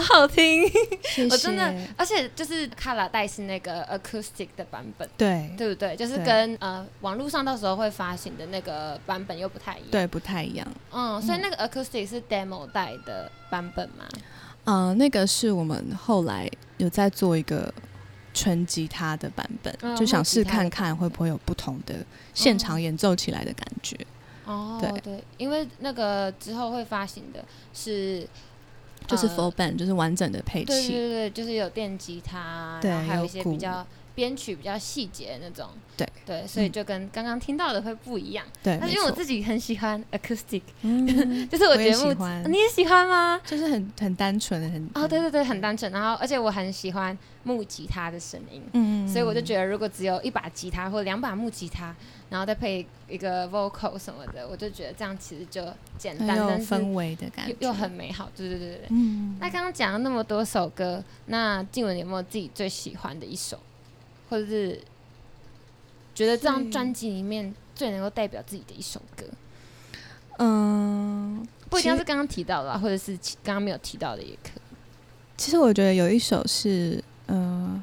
[SPEAKER 1] 好好
[SPEAKER 3] 听！
[SPEAKER 4] 谢
[SPEAKER 3] 我真的，而且就是卡拉带是那个 acoustic 的版本，
[SPEAKER 4] 对
[SPEAKER 3] 对不对？就是跟呃网络上到时候会发行的那个版本又不太一样。，
[SPEAKER 4] 对不太一样。
[SPEAKER 3] 嗯，所以那个 acoustic 是 demo 带的版本吗？
[SPEAKER 4] 嗯、那个是我们后来有在做一个纯吉他的版本，
[SPEAKER 3] 嗯
[SPEAKER 4] 就想试看看会不会有不同的现场演奏起来的感觉。
[SPEAKER 3] 哦，
[SPEAKER 4] 对
[SPEAKER 3] 对，因为那个之后会发行的是
[SPEAKER 4] 就是
[SPEAKER 3] 呃
[SPEAKER 4] full band，就是完整的配
[SPEAKER 3] 器对。对对，就是有电吉他，
[SPEAKER 4] 对
[SPEAKER 3] 然后还有一些比较编曲比较细节的那种。
[SPEAKER 4] 对
[SPEAKER 3] 对，所以
[SPEAKER 4] 嗯
[SPEAKER 3] 就跟刚刚听到的会不一样。
[SPEAKER 4] 对，
[SPEAKER 3] 但是因为我自己很喜欢 acoustic，
[SPEAKER 4] 嗯 <laughs>
[SPEAKER 3] 就是我
[SPEAKER 4] 我也
[SPEAKER 3] 觉得木
[SPEAKER 4] 喜欢
[SPEAKER 3] 你也喜欢吗？
[SPEAKER 4] 就是很很单纯的很
[SPEAKER 3] 哦，对对对，很单纯。然后而且我很喜欢木吉他的声音。
[SPEAKER 4] 嗯
[SPEAKER 3] 所以我就觉得，如果只有一把吉他或两把木吉他，然后再配一个 vocal 什么的，我就觉得这样其实就简单，
[SPEAKER 4] 很有
[SPEAKER 3] 但是
[SPEAKER 4] 氛围的感觉，
[SPEAKER 3] 又又很美好。对对对对对。
[SPEAKER 4] 嗯
[SPEAKER 3] 那刚刚讲了那么多首歌，那静文有没有自己最喜欢的一首，或者是觉得这张专辑里面最能够代表自己的一首歌？
[SPEAKER 4] 嗯，
[SPEAKER 3] 不一定要是刚刚提到的啊，或者是刚刚没有提到的也可以。
[SPEAKER 4] 其实我觉得有一首是，呃，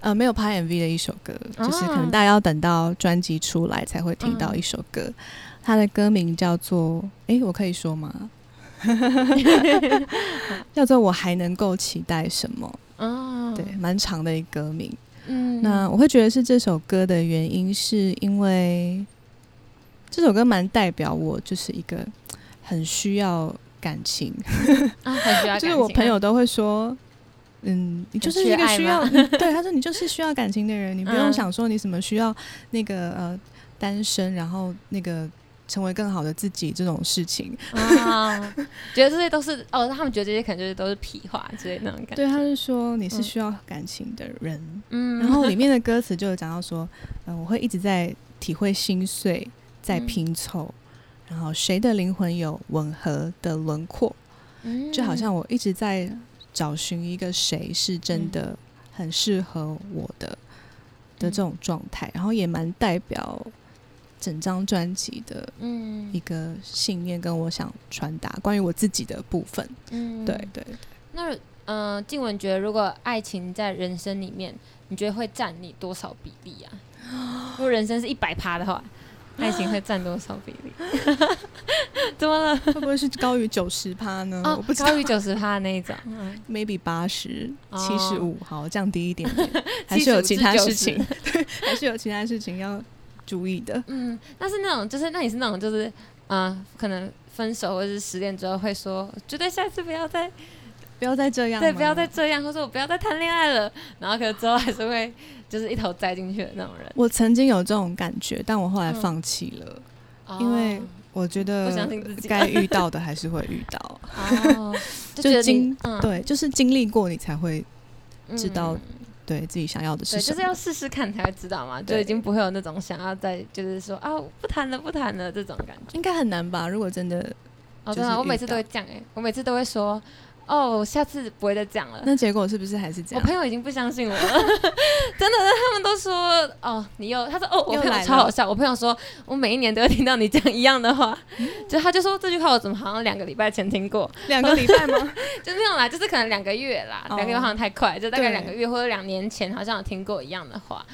[SPEAKER 4] 呃，没有拍 MV 的一首歌，就是可能
[SPEAKER 3] 哦
[SPEAKER 4] 大家要等到专辑出来才会听到
[SPEAKER 3] 嗯
[SPEAKER 4] 一首歌。它的歌名叫做，诶，我可以说吗？<laughs> 叫做我还能够期待什么？
[SPEAKER 3] 哦，
[SPEAKER 4] 对，，蛮长的一个歌名。
[SPEAKER 3] 嗯。
[SPEAKER 4] 那我会觉得是这首歌的原因，是因为这首歌蛮代表我，就是一个很需要感情，
[SPEAKER 3] 啊，很需要感情啊，
[SPEAKER 4] 就是我朋友都会说，嗯，你就是一个需要，<laughs> 对，他说你就是需要感情的人，你不用
[SPEAKER 3] 嗯。
[SPEAKER 4] 想说你什么需要那个呃单身，然后那个成为更好的自己这种事情。
[SPEAKER 3] 啊，觉得这些都是哦，他们觉得这些可能就是都是屁话之类的那种感觉。
[SPEAKER 4] 对，他是说你是
[SPEAKER 3] 嗯
[SPEAKER 4] 需要感情的人，
[SPEAKER 3] 嗯，
[SPEAKER 4] 然后里面的歌词就有讲到说，嗯、我会一直在体会心碎，在
[SPEAKER 3] 嗯
[SPEAKER 4] 拼凑。然后谁的灵魂有吻合的轮廓，
[SPEAKER 3] 嗯
[SPEAKER 4] 就好像我一直在找寻一个谁是真的很适合我的、的这种状态，然后也蛮代表整张专辑的
[SPEAKER 3] 嗯
[SPEAKER 4] 一个信念，跟我想传达关于我自己的部分。
[SPEAKER 3] 嗯
[SPEAKER 4] 对对，
[SPEAKER 3] 那嗯，呃静雯觉得如果爱情在人生里面，你觉得会占你多少比例啊？<gasps> 如果人生是一百趴的话，爱情会占多少比例？<laughs> <laughs> 怎么了？
[SPEAKER 4] 会不会是高于九十趴呢？
[SPEAKER 3] 哦
[SPEAKER 4] 我不知道
[SPEAKER 3] 高于九十趴那一种。<laughs> 嗯
[SPEAKER 4] ，maybe 八十、
[SPEAKER 3] 哦
[SPEAKER 4] 七十五，好降低一点点，还是有其他事情，对，还是有其他事情要注意的。
[SPEAKER 3] 嗯，那是那种，就是那你是那种，就是嗯、呃可能分手或者是失恋之后会说，绝对下次不要再
[SPEAKER 4] 不要再这样，
[SPEAKER 3] 对，不要再。这样，或者我不要再谈恋爱了，然后可能之后还是会就是一头栽进去的那种人。
[SPEAKER 4] 我曾经有这种感觉，但我后来
[SPEAKER 3] 嗯
[SPEAKER 4] 放弃了，因为
[SPEAKER 3] 哦
[SPEAKER 4] 我觉得该遇到的还是会遇到。<laughs>
[SPEAKER 3] 哦，就
[SPEAKER 4] 经
[SPEAKER 3] 嗯
[SPEAKER 4] 对，就是经历过，你才会知道
[SPEAKER 3] 嗯
[SPEAKER 4] 对自己想要的
[SPEAKER 3] 对，
[SPEAKER 4] 是什么。
[SPEAKER 3] 就是要试试看才会知道嘛，就已经不会有那种想要再就是说啊不谈了不谈了这种感觉。
[SPEAKER 4] 应该很难吧？如果真的，
[SPEAKER 3] 哦，对啊，
[SPEAKER 4] 就是
[SPEAKER 3] 我每次都会这样哎、我每次都会说哦，我下次不会再讲了。
[SPEAKER 4] 那结果是不是还是这样？
[SPEAKER 3] 我朋？友已经不相信我了，<laughs> 真的，他们都说哦，你又，他说哦，我朋友超好笑，我朋友说我每一年都会听到你讲一样的话，就他就说这句话我怎么好像两个礼拜前听过，
[SPEAKER 4] 两个礼拜吗？<laughs>
[SPEAKER 3] 就没有啦，就是可能两个月啦，
[SPEAKER 4] 哦。
[SPEAKER 3] 两个月好像太快，就大概两个月或者两年前好像有听过一样的话，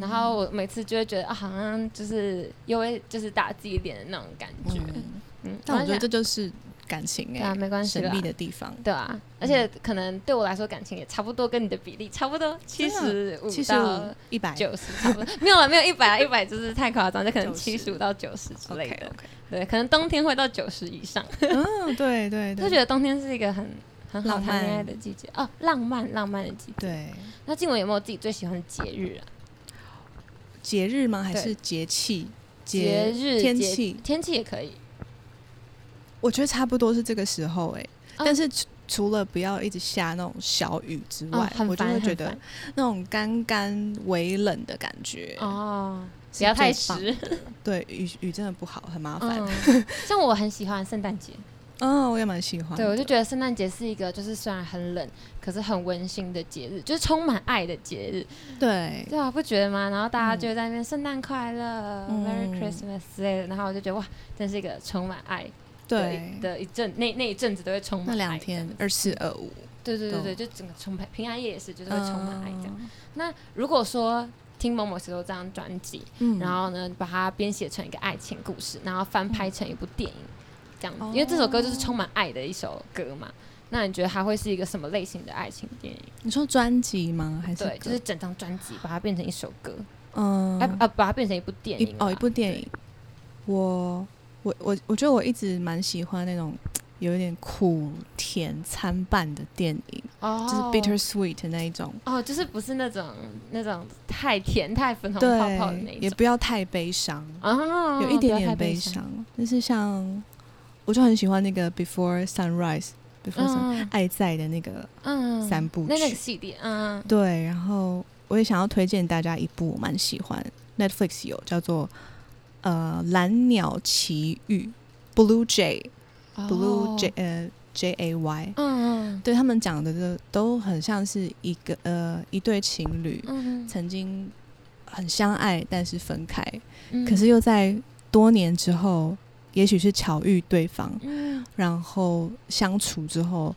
[SPEAKER 3] 然后我每次就会觉得啊，好像就是又会就是打自己脸的那种感觉，
[SPEAKER 4] 嗯。
[SPEAKER 3] 嗯，
[SPEAKER 4] 但我觉得这就是感情哎、
[SPEAKER 3] 对啊没关系啦
[SPEAKER 4] 神秘的地方。
[SPEAKER 3] 对啊，而且可能对我来说感情也差不多，跟你的比例差不多，七十五到、
[SPEAKER 4] 一百
[SPEAKER 3] 九十差不多，没有了，没有一百啊，<laughs> 一百就是太夸张，就可能七十五到九十之类的。对，可能冬天会到九十以上，
[SPEAKER 4] 嗯，对对对，
[SPEAKER 3] 就觉得冬天是一个很很好谈恋爱的季节哦，浪漫浪漫的季节。
[SPEAKER 4] 对
[SPEAKER 3] 那静文有没有自己最喜欢的节日啊？
[SPEAKER 4] 节日吗？还是节气？
[SPEAKER 3] 节日节
[SPEAKER 4] 天气？
[SPEAKER 3] 天气也可以，
[SPEAKER 4] 我觉得差不多是这个时候哎、
[SPEAKER 3] 哦
[SPEAKER 4] 但是除除了不要一直下那种小雨之外，
[SPEAKER 3] 哦
[SPEAKER 4] 我就
[SPEAKER 3] 烦
[SPEAKER 4] 会觉得那种干干微冷的感觉
[SPEAKER 3] 哦，不要太湿。
[SPEAKER 4] 对，雨雨真的不好，很麻烦。
[SPEAKER 3] 嗯，<laughs> 像我很喜欢圣诞节，
[SPEAKER 4] 嗯，我也蛮喜欢的。
[SPEAKER 3] 对我就觉得圣诞节是一个就是虽然很冷，可是很温馨的节日，就是充满爱的节日。
[SPEAKER 4] 对
[SPEAKER 3] 对啊，不觉得吗？然后大家
[SPEAKER 4] 嗯
[SPEAKER 3] 就在那边圣诞快乐、
[SPEAKER 4] 嗯
[SPEAKER 3] m e r r y Christmas 之类的，然后我就觉得哇，真是一个充满爱的
[SPEAKER 4] 对，
[SPEAKER 3] 的一阵，那那一阵子都会充满
[SPEAKER 4] 那两天二四二五。
[SPEAKER 3] 对对对对，就整个充满平安夜也是，就是会充满爱这样。
[SPEAKER 4] 嗯。
[SPEAKER 3] 那如果说听某某石头这张专辑，
[SPEAKER 4] 嗯。
[SPEAKER 3] 然后呢把它编写成一个爱情故事，然后翻拍成一部电影，这样因为这首歌就是充满爱的一首歌嘛。那你觉得它会是一个什么类型的爱情电影？
[SPEAKER 4] 你说专辑吗？还是
[SPEAKER 3] 对，就是整张专辑把它变成一首歌，
[SPEAKER 4] 嗯。
[SPEAKER 3] 哎、啊，把它变成一部电影
[SPEAKER 4] 哦一部电影，我我我我觉得我一直蛮喜欢那种有一点苦甜参半的电影，
[SPEAKER 3] 哦，
[SPEAKER 4] 就是 bitter sweet 的那一种。
[SPEAKER 3] 哦，就是不是那种那种太甜、太粉红泡泡的那，一种，
[SPEAKER 4] 也不要太悲伤，
[SPEAKER 3] 哦，
[SPEAKER 4] 有一点点悲
[SPEAKER 3] 伤，
[SPEAKER 4] 伤。但是像，我就很喜欢那个 Before Sunrise。
[SPEAKER 3] 嗯
[SPEAKER 4] 爱在的那个
[SPEAKER 3] 嗯，
[SPEAKER 4] 三部
[SPEAKER 3] 那那个
[SPEAKER 4] 曲
[SPEAKER 3] 系列，嗯，
[SPEAKER 4] 对，然后我也想要推荐大家一部我蛮喜欢，Netflix 有叫做呃《蓝鸟奇遇》（Blue Jay）。Blue
[SPEAKER 3] 哦。
[SPEAKER 4] J 呃 J A Y，
[SPEAKER 3] 嗯
[SPEAKER 4] 对他们讲的都都很像是一个呃一对情侣
[SPEAKER 3] 嗯
[SPEAKER 4] 曾经很相爱，但是分开，
[SPEAKER 3] 嗯，
[SPEAKER 4] 可是又在多年之后，也许是巧遇对方，
[SPEAKER 3] 嗯。
[SPEAKER 4] 然后相处之后，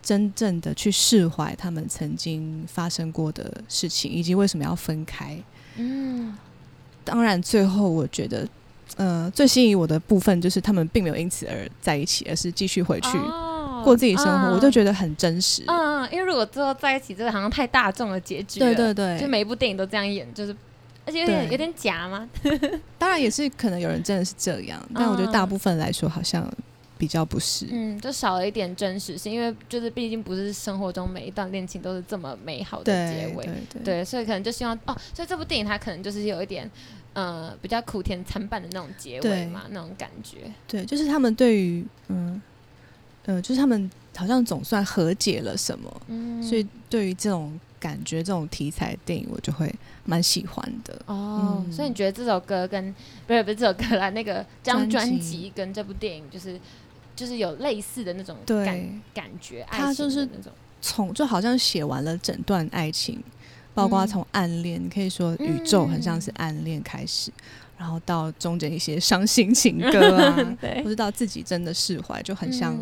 [SPEAKER 4] 真正的去释怀他们曾经发生过的事情，以及为什么要分开。
[SPEAKER 3] 嗯
[SPEAKER 4] 当然，最后我觉得。呃，最吸引我的部分就是他们并没有因此而在一起，而是继续回去
[SPEAKER 3] 哦
[SPEAKER 4] 过自己生活，我就
[SPEAKER 3] 得。
[SPEAKER 4] 觉得很真实。
[SPEAKER 3] 嗯，因为如果最后在一起，这个好像太大众的结局
[SPEAKER 4] 对
[SPEAKER 3] 了
[SPEAKER 4] 对对，
[SPEAKER 3] 就每一部电影都这样演，就是而且有点有点假吗？<laughs>
[SPEAKER 4] 当然也是可能有人真的是这样，但我觉得大部分来说好像比较不是。
[SPEAKER 3] 嗯，就少了一点真实性，因为就是毕竟不是生活中每一段恋情都是这么美好的结尾，
[SPEAKER 4] 对对对
[SPEAKER 3] 对，所以可能就希望哦，所以这部电影它可能就是有一点呃比较苦甜参半的那种结尾嘛，那种感觉。
[SPEAKER 4] 对，就是他们对于嗯呃，就是他们好像总算和解了什么，
[SPEAKER 3] 嗯，
[SPEAKER 4] 所以对于这种感觉、这种题材电影，我就会蛮喜欢的。
[SPEAKER 3] 哦，
[SPEAKER 4] 嗯
[SPEAKER 3] 所以你觉得这首歌跟不是不是这首歌啦，那个这张专
[SPEAKER 4] 辑
[SPEAKER 3] 跟这部电影就是就是有类似的那种感
[SPEAKER 4] 对，
[SPEAKER 3] 感觉，
[SPEAKER 4] 它
[SPEAKER 3] 爱情
[SPEAKER 4] 就是
[SPEAKER 3] 那种。
[SPEAKER 4] 从就好像写完了整段爱情，包括
[SPEAKER 3] 嗯。
[SPEAKER 4] 从暗恋，你可以说宇宙很像是暗恋开始，然后到中间一些伤心情歌啊，不知道自己真的释怀，就很像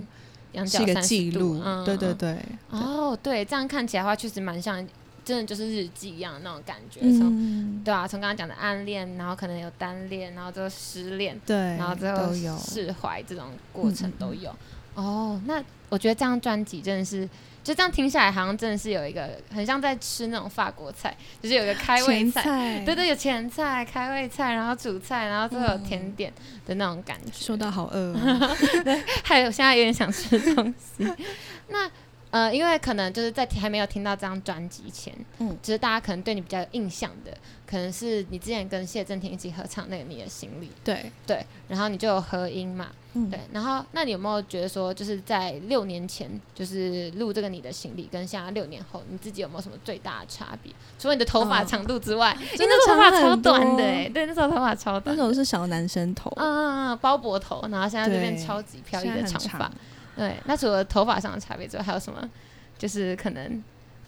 [SPEAKER 4] 是一个记录。对对对，
[SPEAKER 3] 哦，对，这样看起来的话，确实蛮像，真的就是日记一样的那种感觉。从、
[SPEAKER 4] 嗯，
[SPEAKER 3] 对啊，从刚刚讲的暗恋，然后可能有单恋，然后最后失恋，
[SPEAKER 4] 对，
[SPEAKER 3] 然后最后。释怀这种过程都有。哦，那我觉得这张专辑真的是，就这样听下来，好像真的是有一个很像在吃那种法国菜，就是有一个开胃
[SPEAKER 4] 前
[SPEAKER 3] 菜。
[SPEAKER 4] 菜，
[SPEAKER 3] 对对，有前菜、开胃菜，然后主菜，然后最后有
[SPEAKER 4] 嗯
[SPEAKER 3] 甜点的那种感觉。
[SPEAKER 4] 说到好饿哦，<laughs>
[SPEAKER 3] 还有现在有点想吃东西。<laughs> 那呃，因为可能就是在还没有听到这张专辑前，嗯。
[SPEAKER 4] 嗯，
[SPEAKER 3] 就是大家可能对你比较有印象的，可能是你之前跟谢震廷一起合唱那个《你的行李》，
[SPEAKER 4] 对，
[SPEAKER 3] 对，然后你就有合音嘛，
[SPEAKER 4] 嗯。
[SPEAKER 3] 对，然后那你有没有觉得说，就是在六年前就是录这个《你的行李》，跟现在六年后，你自己有没有什么最大的差别？除了你的头发
[SPEAKER 4] 哦
[SPEAKER 3] 长度之外，因为那时候头发超短的、
[SPEAKER 4] 多
[SPEAKER 3] 欸，对，那时候头发超
[SPEAKER 4] 那
[SPEAKER 3] 短的，
[SPEAKER 4] 种是小男生头，
[SPEAKER 3] 嗯嗯嗯，包脖头，然后现在这边超级飘逸的长发
[SPEAKER 4] 长。
[SPEAKER 3] 对，那除了头发上的差别之外，还有什么？就是可能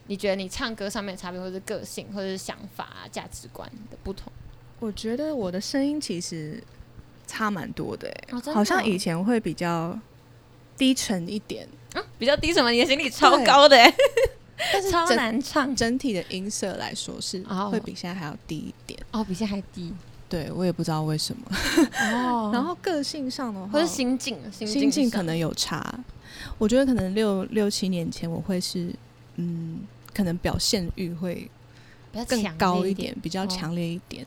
[SPEAKER 3] 你觉得你唱歌上面的差别，或者是个性，或者是想法啊、价值观的不同。
[SPEAKER 4] 我觉得我的声音其实差蛮多的、欸，好像
[SPEAKER 3] 哦
[SPEAKER 4] 以前会比较低沉一点，
[SPEAKER 3] 啊，比较低什么？你的行李超高的、欸，<laughs>
[SPEAKER 4] 但是
[SPEAKER 3] 超
[SPEAKER 4] 整
[SPEAKER 3] 难唱。
[SPEAKER 4] 整体的音色来说是
[SPEAKER 3] 哦
[SPEAKER 4] 会比现在还要低一点。
[SPEAKER 3] 哦，比现在还低。
[SPEAKER 4] 对我也不知道为什么。
[SPEAKER 3] 哦 <laughs>
[SPEAKER 4] 然后个性上的话，
[SPEAKER 3] 或是心境，心
[SPEAKER 4] 心境可能有差。我觉得可能六六七年前我会是，嗯，可能表现欲会更高一
[SPEAKER 3] 点，
[SPEAKER 4] 比较
[SPEAKER 3] 哦
[SPEAKER 4] 强烈一点。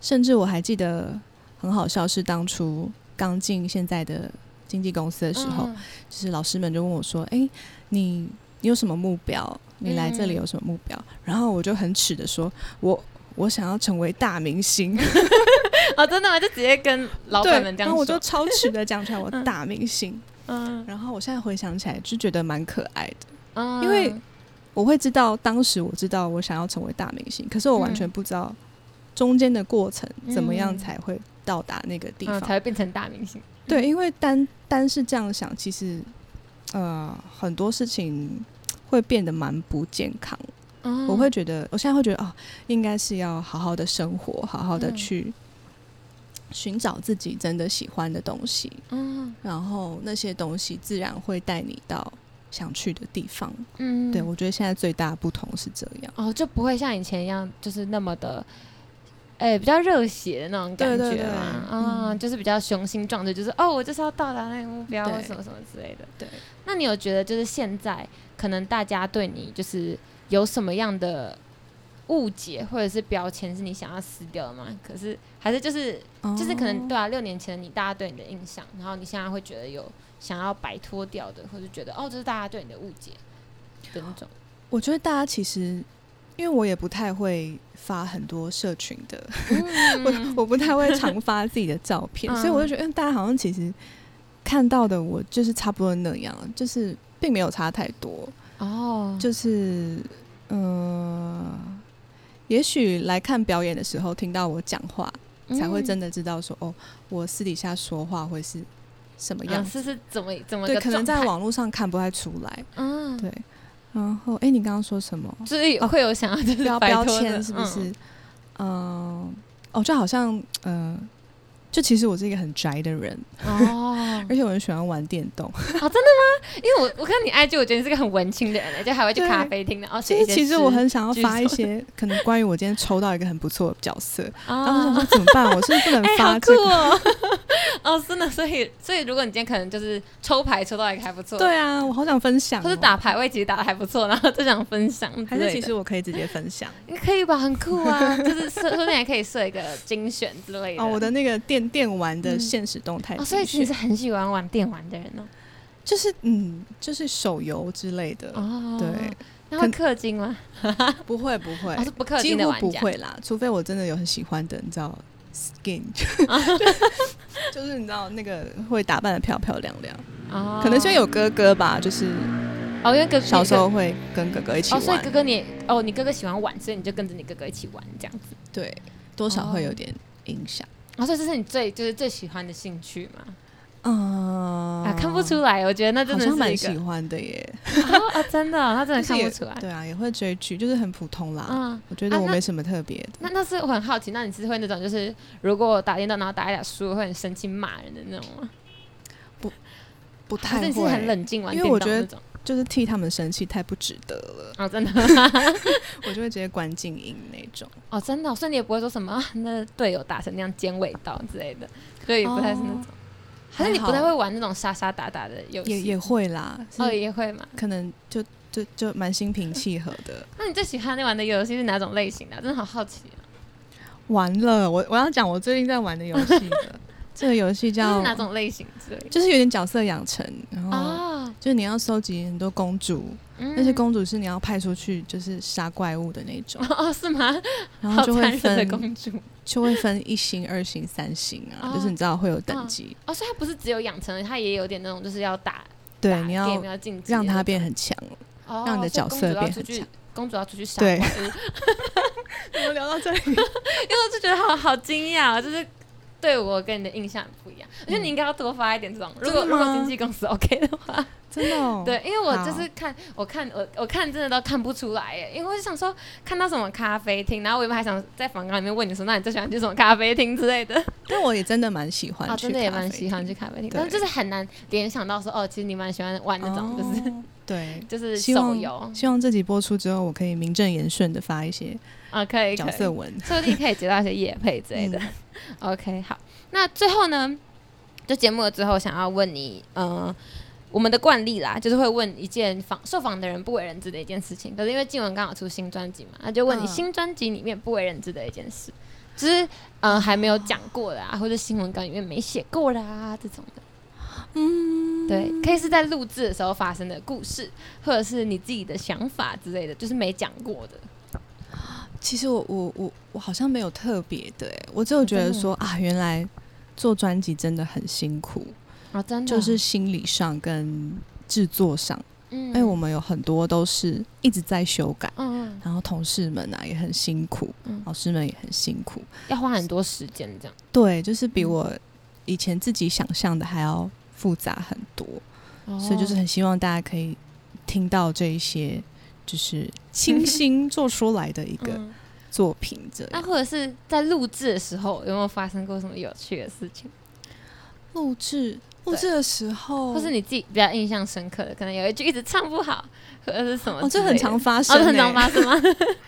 [SPEAKER 4] 甚至我还记得很好笑，是当初刚进现在的经纪公司的时候，
[SPEAKER 3] 嗯
[SPEAKER 4] 就是老师们就问我说：“哎、你你有什么目标？你来这里
[SPEAKER 3] 嗯
[SPEAKER 4] 有什么目标？”然后我就很耻的说：“我我想要成为大明星。<laughs>
[SPEAKER 3] 哦，真的吗？就直接跟老板们这样
[SPEAKER 4] 然后我就
[SPEAKER 3] 说。
[SPEAKER 4] 超直的 <laughs> 讲出来，我大明星。
[SPEAKER 3] 嗯
[SPEAKER 4] 然后我现在回想起来，就觉得蛮可爱的。
[SPEAKER 3] 嗯
[SPEAKER 4] 因为我会知道，当时我知道我想要成为大明星，可是我完全
[SPEAKER 3] 嗯
[SPEAKER 4] 不知道中间的过程怎么样
[SPEAKER 3] 嗯
[SPEAKER 4] 才会到达那个地
[SPEAKER 3] 嗯
[SPEAKER 4] 方。
[SPEAKER 3] 才会变成大明星。
[SPEAKER 4] 对，因为单单是这样想，其实呃很多事情会变得蛮不健康。
[SPEAKER 3] 嗯
[SPEAKER 4] 我会觉得，我现在会觉得哦，应该是要好好的生活，好好的
[SPEAKER 3] 嗯
[SPEAKER 4] 去寻找自己真的喜欢的东西，
[SPEAKER 3] 嗯
[SPEAKER 4] 然后那些东西自然会带你到想去的地方。
[SPEAKER 3] 嗯
[SPEAKER 4] 对我觉得现在最大的不同是这样。
[SPEAKER 3] 哦，就不会像以前一样，就是那么的，哎、比较热血的那种感觉嘛，
[SPEAKER 4] 嗯
[SPEAKER 3] 嗯，就是比较雄心壮志，就是哦，我就是要到达那个目标，什么什么之类的。
[SPEAKER 4] 对，
[SPEAKER 3] 那你有觉得就是现在可能大家对你就是有什么样的误解或者是标签是你想要撕掉的吗？可是还是就是就是可能对
[SPEAKER 4] 哦
[SPEAKER 3] 啊，六年前的你大家对你的印象，然后你现在会觉得有想要摆脱掉的，或者觉得哦，这是大家对你的误解。的那种？
[SPEAKER 4] 我觉得大家其实，因为我也不太会发很多社群的，
[SPEAKER 3] 嗯 <laughs>
[SPEAKER 4] 我我不太会常发自己的照片，<laughs>
[SPEAKER 3] 嗯
[SPEAKER 4] 所以我就觉得，嗯，大家好像其实看到的我就是差不多那样，就是并没有差太多，
[SPEAKER 3] 哦，
[SPEAKER 4] 就是嗯、呃也许来看表演的时候听到我讲话，才会真
[SPEAKER 3] 的
[SPEAKER 4] 的知道说，哦，我私底下说话会是什么样。
[SPEAKER 3] 是是怎么怎么
[SPEAKER 4] 对，可能在网络上看不太出来。
[SPEAKER 3] 嗯，
[SPEAKER 4] 对，然后，哎、你刚刚说什么？
[SPEAKER 3] 就是会有想要就是
[SPEAKER 4] 标标签是不是
[SPEAKER 3] 嗯？
[SPEAKER 4] 嗯，哦，就好像，嗯、就其实我是一个很宅的人，
[SPEAKER 3] 哦 <laughs>
[SPEAKER 4] 而且我很喜欢玩电动。<laughs>
[SPEAKER 3] 哦，真的吗？因为我我看你 IG，我觉得你是个很文青的人欸，就还会去咖啡厅，然后
[SPEAKER 4] 其
[SPEAKER 3] 写一些
[SPEAKER 4] 实其实我很想要发一些可能关于我今天抽到一个很不错的角色，<laughs> 然后我想
[SPEAKER 3] 哦
[SPEAKER 4] 说怎么办？我是不是不能发这个？
[SPEAKER 3] 哦！哦，真的，所以所以如果你今天可能就是抽牌抽到一个还不错，
[SPEAKER 4] 对啊，我好想分享、哦。
[SPEAKER 3] 或是打排位其实打的还不错，然后就想分享之
[SPEAKER 4] 还，是其实我可以直接分享
[SPEAKER 3] 你可以吧，很酷啊，就是设说不定还可以设一个精选之类的。
[SPEAKER 4] 哦，我的那个电电玩的
[SPEAKER 3] 嗯
[SPEAKER 4] 现实动态
[SPEAKER 3] 哦，所以其实是很喜欢玩电玩的人哦。
[SPEAKER 4] 就是嗯，就是手游之类的，
[SPEAKER 3] 哦，
[SPEAKER 4] 对，
[SPEAKER 3] 那会氪金吗？<laughs>
[SPEAKER 4] 不会不会
[SPEAKER 3] 我，是不氪金的玩家。
[SPEAKER 4] 不会啦，除非我真的有很喜欢的，你知道，skin，<laughs> 就是你知道那个会打扮的漂漂亮亮，
[SPEAKER 3] 哦，
[SPEAKER 4] 可能是因为有哥哥吧，就是
[SPEAKER 3] 哦，因为哥
[SPEAKER 4] 小时候会跟哥哥一起
[SPEAKER 3] 哦，所以，哥哥你哦，你哥哥喜欢玩，所以你就跟着你哥哥一起玩这样子。
[SPEAKER 4] 对，多少会有
[SPEAKER 3] 哦
[SPEAKER 4] 点影响。
[SPEAKER 3] 哦，所以这是你最就是最喜欢的兴趣吗？
[SPEAKER 4] 嗯
[SPEAKER 3] 啊，看不出来，我觉得那真的是
[SPEAKER 4] 蛮喜欢的耶，
[SPEAKER 3] 哦哦，真的哦，他真的看不出来。
[SPEAKER 4] 对啊，也会追剧，就是很普通啦。
[SPEAKER 3] 嗯，
[SPEAKER 4] 我觉得我没什么特别的。
[SPEAKER 3] 那那是我很好奇，那你是会那种就是如果打电动然后打一打输了会很生气骂人的那种吗？
[SPEAKER 4] 不不太
[SPEAKER 3] 会是你是很，冷静玩电
[SPEAKER 4] 因为我觉得
[SPEAKER 3] 动那种？
[SPEAKER 4] 就是替他们生气太不值得了，
[SPEAKER 3] 哦，真的 <laughs>
[SPEAKER 4] 我就会直接关静音那种。
[SPEAKER 3] 哦，真的哦，所以你也不会说什么啊，那队友打成那样尖尾刀之类的，所以也不太是那种。还是你不太会玩那种杀杀打打的游戏？
[SPEAKER 4] 也也会啦，
[SPEAKER 3] 哦，也会嘛。
[SPEAKER 4] 可能就就就蛮心平气和的。<laughs>
[SPEAKER 3] 那你最喜欢玩的游戏是哪种类型的啊？真的好好奇啊！
[SPEAKER 4] 完了，我我要讲我最近在玩的游戏了。<laughs> 这个游戏叫
[SPEAKER 3] 是哪种类型之类？
[SPEAKER 4] 就是有点角色养成，然后
[SPEAKER 3] 啊，
[SPEAKER 4] 就是你要收集很多公主，
[SPEAKER 3] 嗯
[SPEAKER 4] 那些公主是你要派出去就是杀怪物的那种，
[SPEAKER 3] 哦是吗？
[SPEAKER 4] 然后就会分
[SPEAKER 3] 公主
[SPEAKER 4] 就会分一星、二星、三星啊，
[SPEAKER 3] 哦
[SPEAKER 4] 就是你知道会有等级，
[SPEAKER 3] 哦，所以它不是只有养成，它也有点那种就是要打
[SPEAKER 4] 对，
[SPEAKER 3] 打
[SPEAKER 4] 你要让它变很强。
[SPEAKER 3] 哦
[SPEAKER 4] 让你的角色
[SPEAKER 3] 所以公主要出去
[SPEAKER 4] 变很强，
[SPEAKER 3] 公主要出去杀
[SPEAKER 4] 对
[SPEAKER 3] 怪物 <laughs>
[SPEAKER 4] 我们聊到这里，<laughs>
[SPEAKER 3] 因为我就觉得好好惊讶哦，就是对我跟你的印象很不一样。我觉得你应该要多发一点这种，如果如果经纪公司 OK 的话，
[SPEAKER 4] 真的、哦，
[SPEAKER 3] 对，因为我就是看我看我我看真的都看不出来耶，因为我就想说看到什么咖啡厅，然后我原本还想在访谈里面问你说，那你最喜欢去什么咖啡厅之类的，
[SPEAKER 4] 但我也真的蛮喜欢
[SPEAKER 3] 啊，
[SPEAKER 4] 去
[SPEAKER 3] 真的也蛮喜欢去咖啡厅，但是就是很难联想到说，哦，其实你蛮喜欢玩那种就是、
[SPEAKER 4] 哦对。
[SPEAKER 3] 就是 <laughs>
[SPEAKER 4] 希望
[SPEAKER 3] 手游。
[SPEAKER 4] 希望这集播出之后，我可以名正言顺的发一些
[SPEAKER 3] 啊，可以
[SPEAKER 4] 角色文。
[SPEAKER 3] 说不定可以接到一些夜配之类的。
[SPEAKER 4] 嗯
[SPEAKER 3] OK，好，那最后呢，就节目了之后想要问你，呃，我们的惯例啦，就是会问一件访受访的人不为人知的一件事情。可是因为静文刚好出新专辑嘛，那就问你
[SPEAKER 4] 嗯
[SPEAKER 3] 新专辑里面不为人知的一件事，就是呃还没有讲过的啊，或者新闻稿里面没写过的啊这种的。
[SPEAKER 4] 嗯，
[SPEAKER 3] 对，可以是在录制的时候发生的故事，或者是你自己的想法之类的，就是没讲过的。
[SPEAKER 4] 其实我我我我好像没有特别的哎，我只有觉得说啊，原来做专辑真的很辛苦，
[SPEAKER 3] 啊，真的
[SPEAKER 4] 就是心理上跟制作上，
[SPEAKER 3] 嗯
[SPEAKER 4] 因为我们有很多都是一直在修改，
[SPEAKER 3] 嗯
[SPEAKER 4] 然后同事们啊也很辛苦，
[SPEAKER 3] 嗯
[SPEAKER 4] 老师们也很辛苦，
[SPEAKER 3] 要花很多时间这样。
[SPEAKER 4] 对，就是比
[SPEAKER 3] 嗯。
[SPEAKER 4] 我以前自己想象的还要复杂很多，所以就是
[SPEAKER 3] 哦
[SPEAKER 4] 很希望大家可以听到这一些，就是清新做出来的一个
[SPEAKER 3] 嗯
[SPEAKER 4] 作品这样。
[SPEAKER 3] 那或者是在录制的时候，有没有发生过什么有趣的事情，
[SPEAKER 4] 录制录制的时候，
[SPEAKER 3] 或是你自己比较印象深刻的，可能有一句一直唱不好，或者是什么
[SPEAKER 4] 哦？这很常发
[SPEAKER 3] 哦，
[SPEAKER 4] 生、欸，
[SPEAKER 3] 这很常发生吗？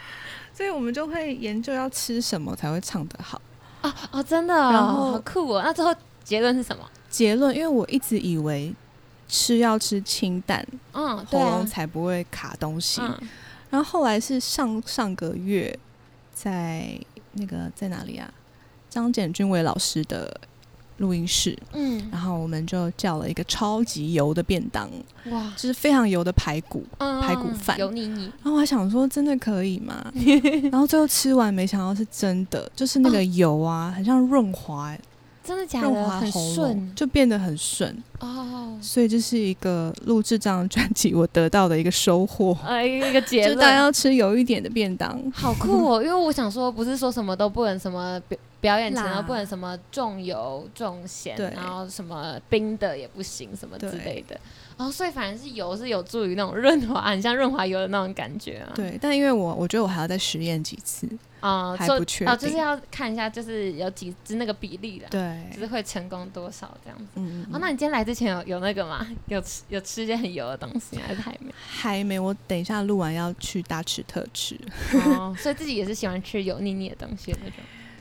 [SPEAKER 3] <laughs>
[SPEAKER 4] 所以我们就会研究要吃什么才会唱得好。
[SPEAKER 3] 哦哦，真的、哦，
[SPEAKER 4] 然后
[SPEAKER 3] 好酷哦。那最后结论是什么？
[SPEAKER 4] 结论，因为我一直以为吃要吃清淡，
[SPEAKER 3] 嗯，
[SPEAKER 4] 喉咙，才不会卡东西。
[SPEAKER 3] 嗯
[SPEAKER 4] 然后后来是上上个月，在那个在哪里啊？张简君伟老师的录音室，
[SPEAKER 3] 嗯，
[SPEAKER 4] 然后我们就叫了一个超级油的便当，
[SPEAKER 3] 哇，
[SPEAKER 4] 就是非常油的排骨。
[SPEAKER 3] 嗯
[SPEAKER 4] 排骨饭
[SPEAKER 3] 油腻腻，
[SPEAKER 4] 然后我还想说，真的可以吗？<laughs> 然后最后吃完，没想到是真的，就是那个油啊，很像润滑，
[SPEAKER 3] 真的假的？很顺，
[SPEAKER 4] 就变得很顺。
[SPEAKER 3] 哦。
[SPEAKER 4] 所以这是一个录制这张专辑我得到的一个收获，
[SPEAKER 3] 呃，一个结
[SPEAKER 4] 就是大家
[SPEAKER 3] 论，
[SPEAKER 4] 要吃油一点的便当。
[SPEAKER 3] 好酷哦！因为我想说，不是说什么都不能什么表表演前
[SPEAKER 4] 辣
[SPEAKER 3] 都不能什么重油重咸，然后什么冰的也不行，什么之类的。然后所以反而是油是有助于那种润滑，很像润滑油的那种感觉啊。
[SPEAKER 4] 对，但因为我我觉得我还要再实验几次，
[SPEAKER 3] 啊，说
[SPEAKER 4] 还不确
[SPEAKER 3] 哦，就是要看一下，就是有几支那个比例的，
[SPEAKER 4] 对，
[SPEAKER 3] 就是会成功多少这样子。
[SPEAKER 4] 嗯，
[SPEAKER 3] 哦，那你今天来之前有有那个吗？有吃有吃一些很油的东西还是还没？<laughs>
[SPEAKER 4] 还没，我等一下录完要去大吃特吃。
[SPEAKER 3] 哦，所以自己也是喜欢吃油腻腻的东西的那种。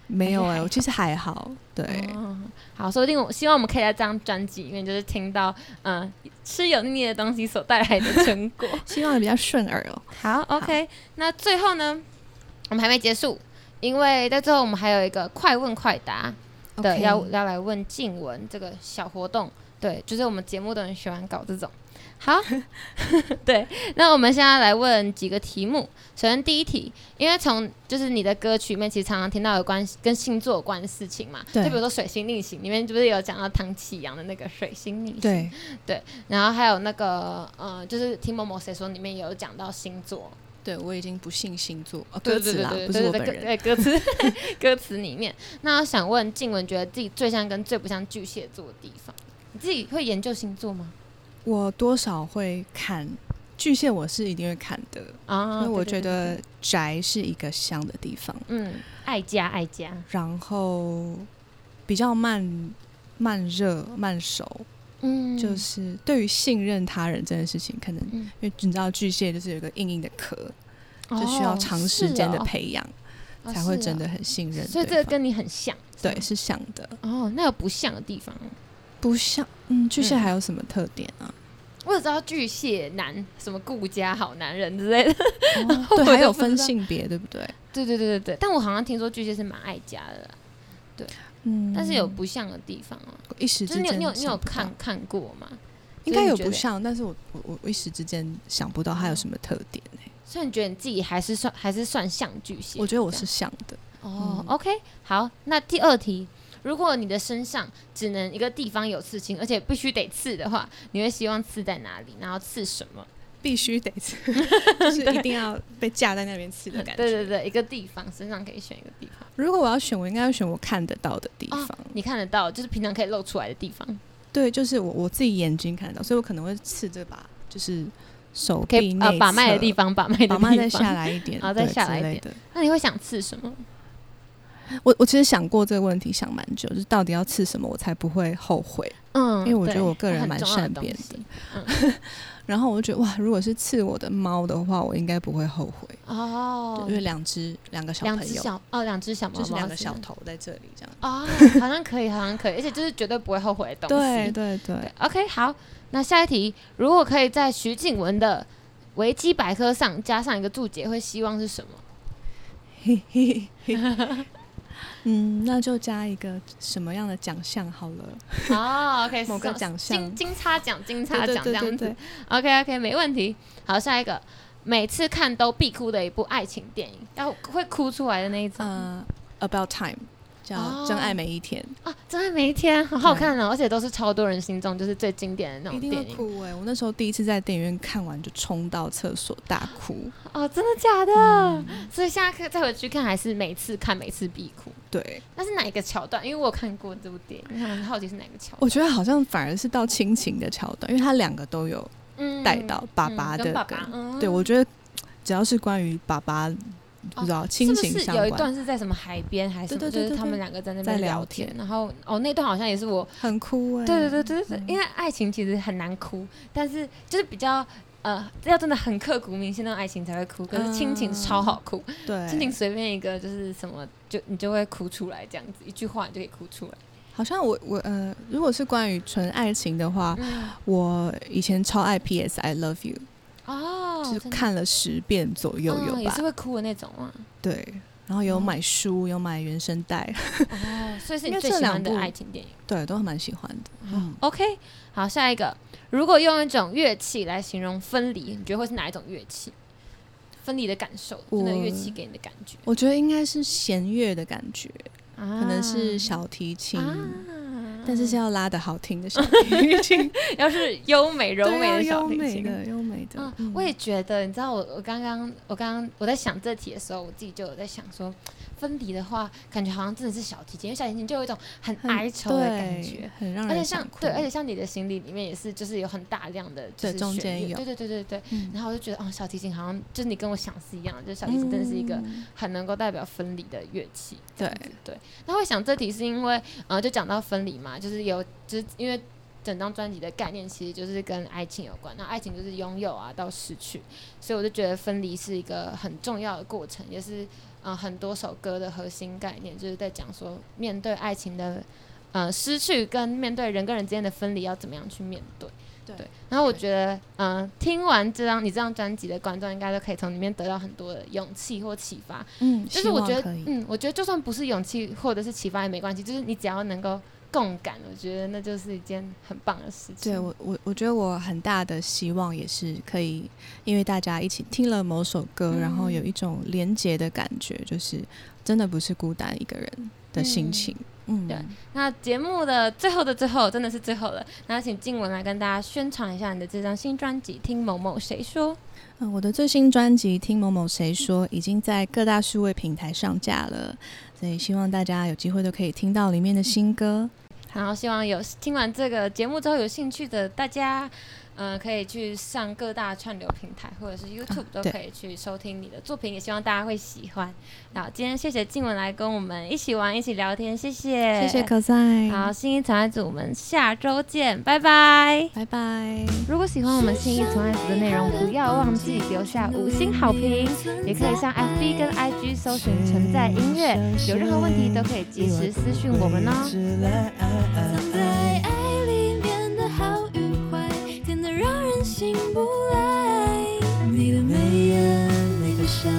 [SPEAKER 4] 没有哎、我其实还好，对，
[SPEAKER 3] 哦，好，说不定我希望我们可以在这张专辑里面，就是听到嗯、吃油腻腻的东西所带来的成果。<laughs>
[SPEAKER 4] 希望比较顺耳哦。
[SPEAKER 3] 好，OK，那最后呢，我们还没结束，因为在最后我们还有一个快问快答的要要来问静雯这个小活动。对，就是我们节目都很喜欢搞这种。好，<laughs> 对，那我们现在来问几个题目。首先第一题，因为从就是你的歌曲里面，其实常常听到有关跟星座有关的事情嘛，就比如说水星逆行里面，是不是有讲到唐启阳的那个水星逆行？
[SPEAKER 4] 对对，
[SPEAKER 3] 然后还有那个呃，就是听某某谁说里面有讲到星座，
[SPEAKER 4] 对我已经不信星座，哦、
[SPEAKER 3] 对
[SPEAKER 4] 歌词啦，
[SPEAKER 3] 对对
[SPEAKER 4] 不
[SPEAKER 3] 对对对
[SPEAKER 4] 是我本人。
[SPEAKER 3] 对歌词 <laughs> 歌词里面。那我想问静雯，觉得自己最像跟最不像巨蟹座的地方？你自己会研究星座吗？
[SPEAKER 4] 我多少会看巨蟹，我是一定会看的，
[SPEAKER 3] 啊，
[SPEAKER 4] 因为我觉得宅是一个香的地方，
[SPEAKER 3] 嗯，爱家爱家，
[SPEAKER 4] 然后比较慢慢热慢熟，
[SPEAKER 3] 嗯，
[SPEAKER 4] 就是对于信任他人这件事情，可能
[SPEAKER 3] 嗯。
[SPEAKER 4] 因为你知道巨蟹就是有一个硬硬的壳，就需要
[SPEAKER 3] 哦
[SPEAKER 4] 长时间的培养，
[SPEAKER 3] 哦。
[SPEAKER 4] 才会真的很信任
[SPEAKER 3] 所以这个跟你很像，
[SPEAKER 4] 对是像的，
[SPEAKER 3] 哦，那有不像的地方吗？
[SPEAKER 4] 不像嗯巨蟹
[SPEAKER 3] 嗯
[SPEAKER 4] 还有什么特点啊？
[SPEAKER 3] 我只知道巨蟹男什么顾家好男人之类的，
[SPEAKER 4] 哦 <laughs> 对，还有分性别，对不对？
[SPEAKER 3] 对对对对对。但我好像听说巨蟹是蛮爱家的啦，
[SPEAKER 4] 嗯
[SPEAKER 3] 但是有不像的地方啊。
[SPEAKER 4] 一时之间
[SPEAKER 3] 就是你有你有看看过吗？
[SPEAKER 4] 应该有不像，但是我我我我一时之间想不到它有什么特点欸
[SPEAKER 3] 所以你觉得你自己还是算还是算像巨蟹？
[SPEAKER 4] 我觉得我是像的，
[SPEAKER 3] 哦、
[SPEAKER 4] 嗯
[SPEAKER 3] o k 好，那第二题，如果你的身上只能一个地方有刺青，而且必须得刺的话，你会希望刺在哪里？然后刺什么？
[SPEAKER 4] 必须得刺，<laughs> 就是一定要被架在那边刺的感觉。
[SPEAKER 3] 对对对，一个地方，身上可以选一个地方，
[SPEAKER 4] 如果我要选，我应该要选我看得到的地
[SPEAKER 3] 哦
[SPEAKER 4] 方。
[SPEAKER 3] 你看得到，就是平常可以露出来的地方，
[SPEAKER 4] 对，就是我我自己眼睛看得到，所以我可能会刺这把，就是手
[SPEAKER 3] 可以呃
[SPEAKER 4] 臂内
[SPEAKER 3] 把脉的地方，把脉的地
[SPEAKER 4] 把
[SPEAKER 3] 方，
[SPEAKER 4] 脉再下。来一点，
[SPEAKER 3] 然后再下来一点。<laughs> 那你会想刺什么？
[SPEAKER 4] 我我其实想过这个问题，想蛮久，就是到底要刺什么我才不会后悔。
[SPEAKER 3] 嗯，
[SPEAKER 4] 因为我觉得我个人蛮善变的。<laughs> 然后我就觉得哇，如果是刺我的猫的话，我应该不会后悔，
[SPEAKER 3] 哦，
[SPEAKER 4] 因为两只两个小
[SPEAKER 3] 两只
[SPEAKER 4] 朋友，
[SPEAKER 3] 小哦，两只小猫猫
[SPEAKER 4] 就是两个小头在这里这样。
[SPEAKER 3] 哦，<laughs> 好像可以，好像可以，而且就是绝对不会后悔的东西。
[SPEAKER 4] 对对对
[SPEAKER 3] 对，，OK，好，那下一题，如果可以在徐静雯的维基百科上加上一个注解，会希望是什么？
[SPEAKER 4] 嘿嘿嘿。嗯，那就加一个什么样的奖项好了？
[SPEAKER 3] 哦，OK，<laughs>
[SPEAKER 4] 某个奖项
[SPEAKER 3] 金金叉奖、金叉奖这样子
[SPEAKER 4] 对对对。
[SPEAKER 3] OK，OK，没问题。好，下一个，每次看都必哭的一部爱情电影，要会哭出来的那一种。
[SPEAKER 4] 呃，About Time，叫
[SPEAKER 3] 哦《
[SPEAKER 4] 真爱每一天
[SPEAKER 3] 啊，真爱每一天好好看哦，而且都是超多人心中就是最经典的那》，种电影。
[SPEAKER 4] 哭哎、我那时候第一次在电影院看完就冲到厕所大哭。
[SPEAKER 3] 哦，真的假的？
[SPEAKER 4] 嗯
[SPEAKER 3] 所以现在可再回去看，还是每次看每次必哭。
[SPEAKER 4] 对，
[SPEAKER 3] 那是哪一个桥段？因为我有看过这部电影，我很好奇是哪个桥段。
[SPEAKER 4] 我觉得好像反而是到亲情的桥段，因为他两个都有
[SPEAKER 3] 嗯
[SPEAKER 4] 带到爸爸的对，我觉得只要是关于爸爸，不知道亲情相关，
[SPEAKER 3] 有一段是在什么海边还是什么？
[SPEAKER 4] 对对对对对
[SPEAKER 3] 就是他们两个在那边聊
[SPEAKER 4] 聊天
[SPEAKER 3] 然后哦，那段好像也是我，
[SPEAKER 4] 很哭哎、
[SPEAKER 3] 对对对对对，
[SPEAKER 4] 嗯
[SPEAKER 3] 因为爱情其实很难哭，但是就是比较呃，要真的很刻骨铭心那种爱情才会哭，可是亲情超好哭，
[SPEAKER 4] 对，
[SPEAKER 3] 亲情随便一个就是什么就你就会哭出来，这样子一句话你就可以哭出来。
[SPEAKER 4] 好像我我呃，如果是关于纯爱情的话，
[SPEAKER 3] 嗯，
[SPEAKER 4] 我以前超爱 P.S. I Love You，
[SPEAKER 3] 哦，
[SPEAKER 4] 就是看了十遍左右有吧
[SPEAKER 3] 哦也是，会哭的那种啊。
[SPEAKER 4] 对。然后有买书，有买原声带，
[SPEAKER 3] 哦，所以是你最喜欢的爱情电影。
[SPEAKER 4] 对，都蛮喜欢的。嗯
[SPEAKER 3] ，OK，好，下一个，如果用一种乐器来形容分离，你觉得会是哪一种乐器？分离的感受，就那个乐器
[SPEAKER 4] 我
[SPEAKER 3] 给你的感觉，
[SPEAKER 4] 我觉得应该是弦乐的感觉，
[SPEAKER 3] 可
[SPEAKER 4] 可能是小提琴，
[SPEAKER 3] 啊，
[SPEAKER 4] 但是是要拉的好听的小提琴，<laughs>
[SPEAKER 3] 要是优美柔美的
[SPEAKER 4] 啊
[SPEAKER 3] 小提琴。
[SPEAKER 4] 优美的优美的
[SPEAKER 3] 我也觉得，你知道我我刚刚我刚刚我在想这题的时候，我自己就有在想说，分离的话，感觉好像真的是小提琴，因为小提琴就有一种很
[SPEAKER 4] 很
[SPEAKER 3] 哀愁的感觉。
[SPEAKER 4] 很让
[SPEAKER 3] 而且像。对，而且像你的行李里面也是，就是有很大量的就是
[SPEAKER 4] 对中间有
[SPEAKER 3] 对对对对对。
[SPEAKER 4] 嗯
[SPEAKER 3] 然后我就觉得，哦，小提琴好像就是你跟我想是一样的，就是小提琴真的是一个
[SPEAKER 4] 嗯
[SPEAKER 3] 很能够代表分离的乐器。
[SPEAKER 4] 对
[SPEAKER 3] 对。那会想这题是因为，呃，就讲到分离嘛，就是有，就是因为整张专辑的概念其实就是跟爱情有关，那爱情就是拥有啊到失去，所以我就觉得分离是一个很重要的过程，也是呃很多首歌的核心概念，就是在讲说面对爱情的呃失去跟面对人跟人之间的分离要怎么样去面对。
[SPEAKER 4] 对
[SPEAKER 3] 然后我觉得，嗯、听完这张你这张专辑的观众应该都可以从里面得到很多的勇气或启发。
[SPEAKER 4] 嗯，希
[SPEAKER 3] 就是我觉得嗯，我觉得就算不是勇气或者是启发也没关系，就是你只要能够共感，我觉得那就是一件很棒的事情。
[SPEAKER 4] 对我我我觉得我很大的希望也是可以，因为大家一起听了某首歌，然后有
[SPEAKER 3] 嗯
[SPEAKER 4] 一种连结的感觉，就是真的不是孤单一个人的心
[SPEAKER 3] 嗯
[SPEAKER 4] 情。嗯，
[SPEAKER 3] 对那节目的最后的最后，真的是最后了，那请静文来跟大家宣传一下你的这张新专辑《听某某谁说》。
[SPEAKER 4] 嗯，我的最新专辑《听某某谁说》已经在各大数位平台上架了，所以希望大家有机会都可以听到里面的新歌。
[SPEAKER 3] 然后希望有听完这个节目之后有兴趣的大家，嗯、可以去上各大串流平台或者是 YouTube 都可以去收听你的作品，也希望大家会喜欢。好今天谢谢静文来跟我们一起玩，一起聊天，谢谢，
[SPEAKER 4] 谢谢可赛，
[SPEAKER 3] 好，新一宠爱组，我们下周见，拜拜。
[SPEAKER 4] 拜拜。
[SPEAKER 3] 如果喜欢我们新一宠爱组的内容，不要忘记留下五星好评，也可以上 FB 跟 IG 搜寻“存在音乐”，有任何问题都可以及时私讯我们哦。
[SPEAKER 1] 藏在醒不来你的眉眼你的笑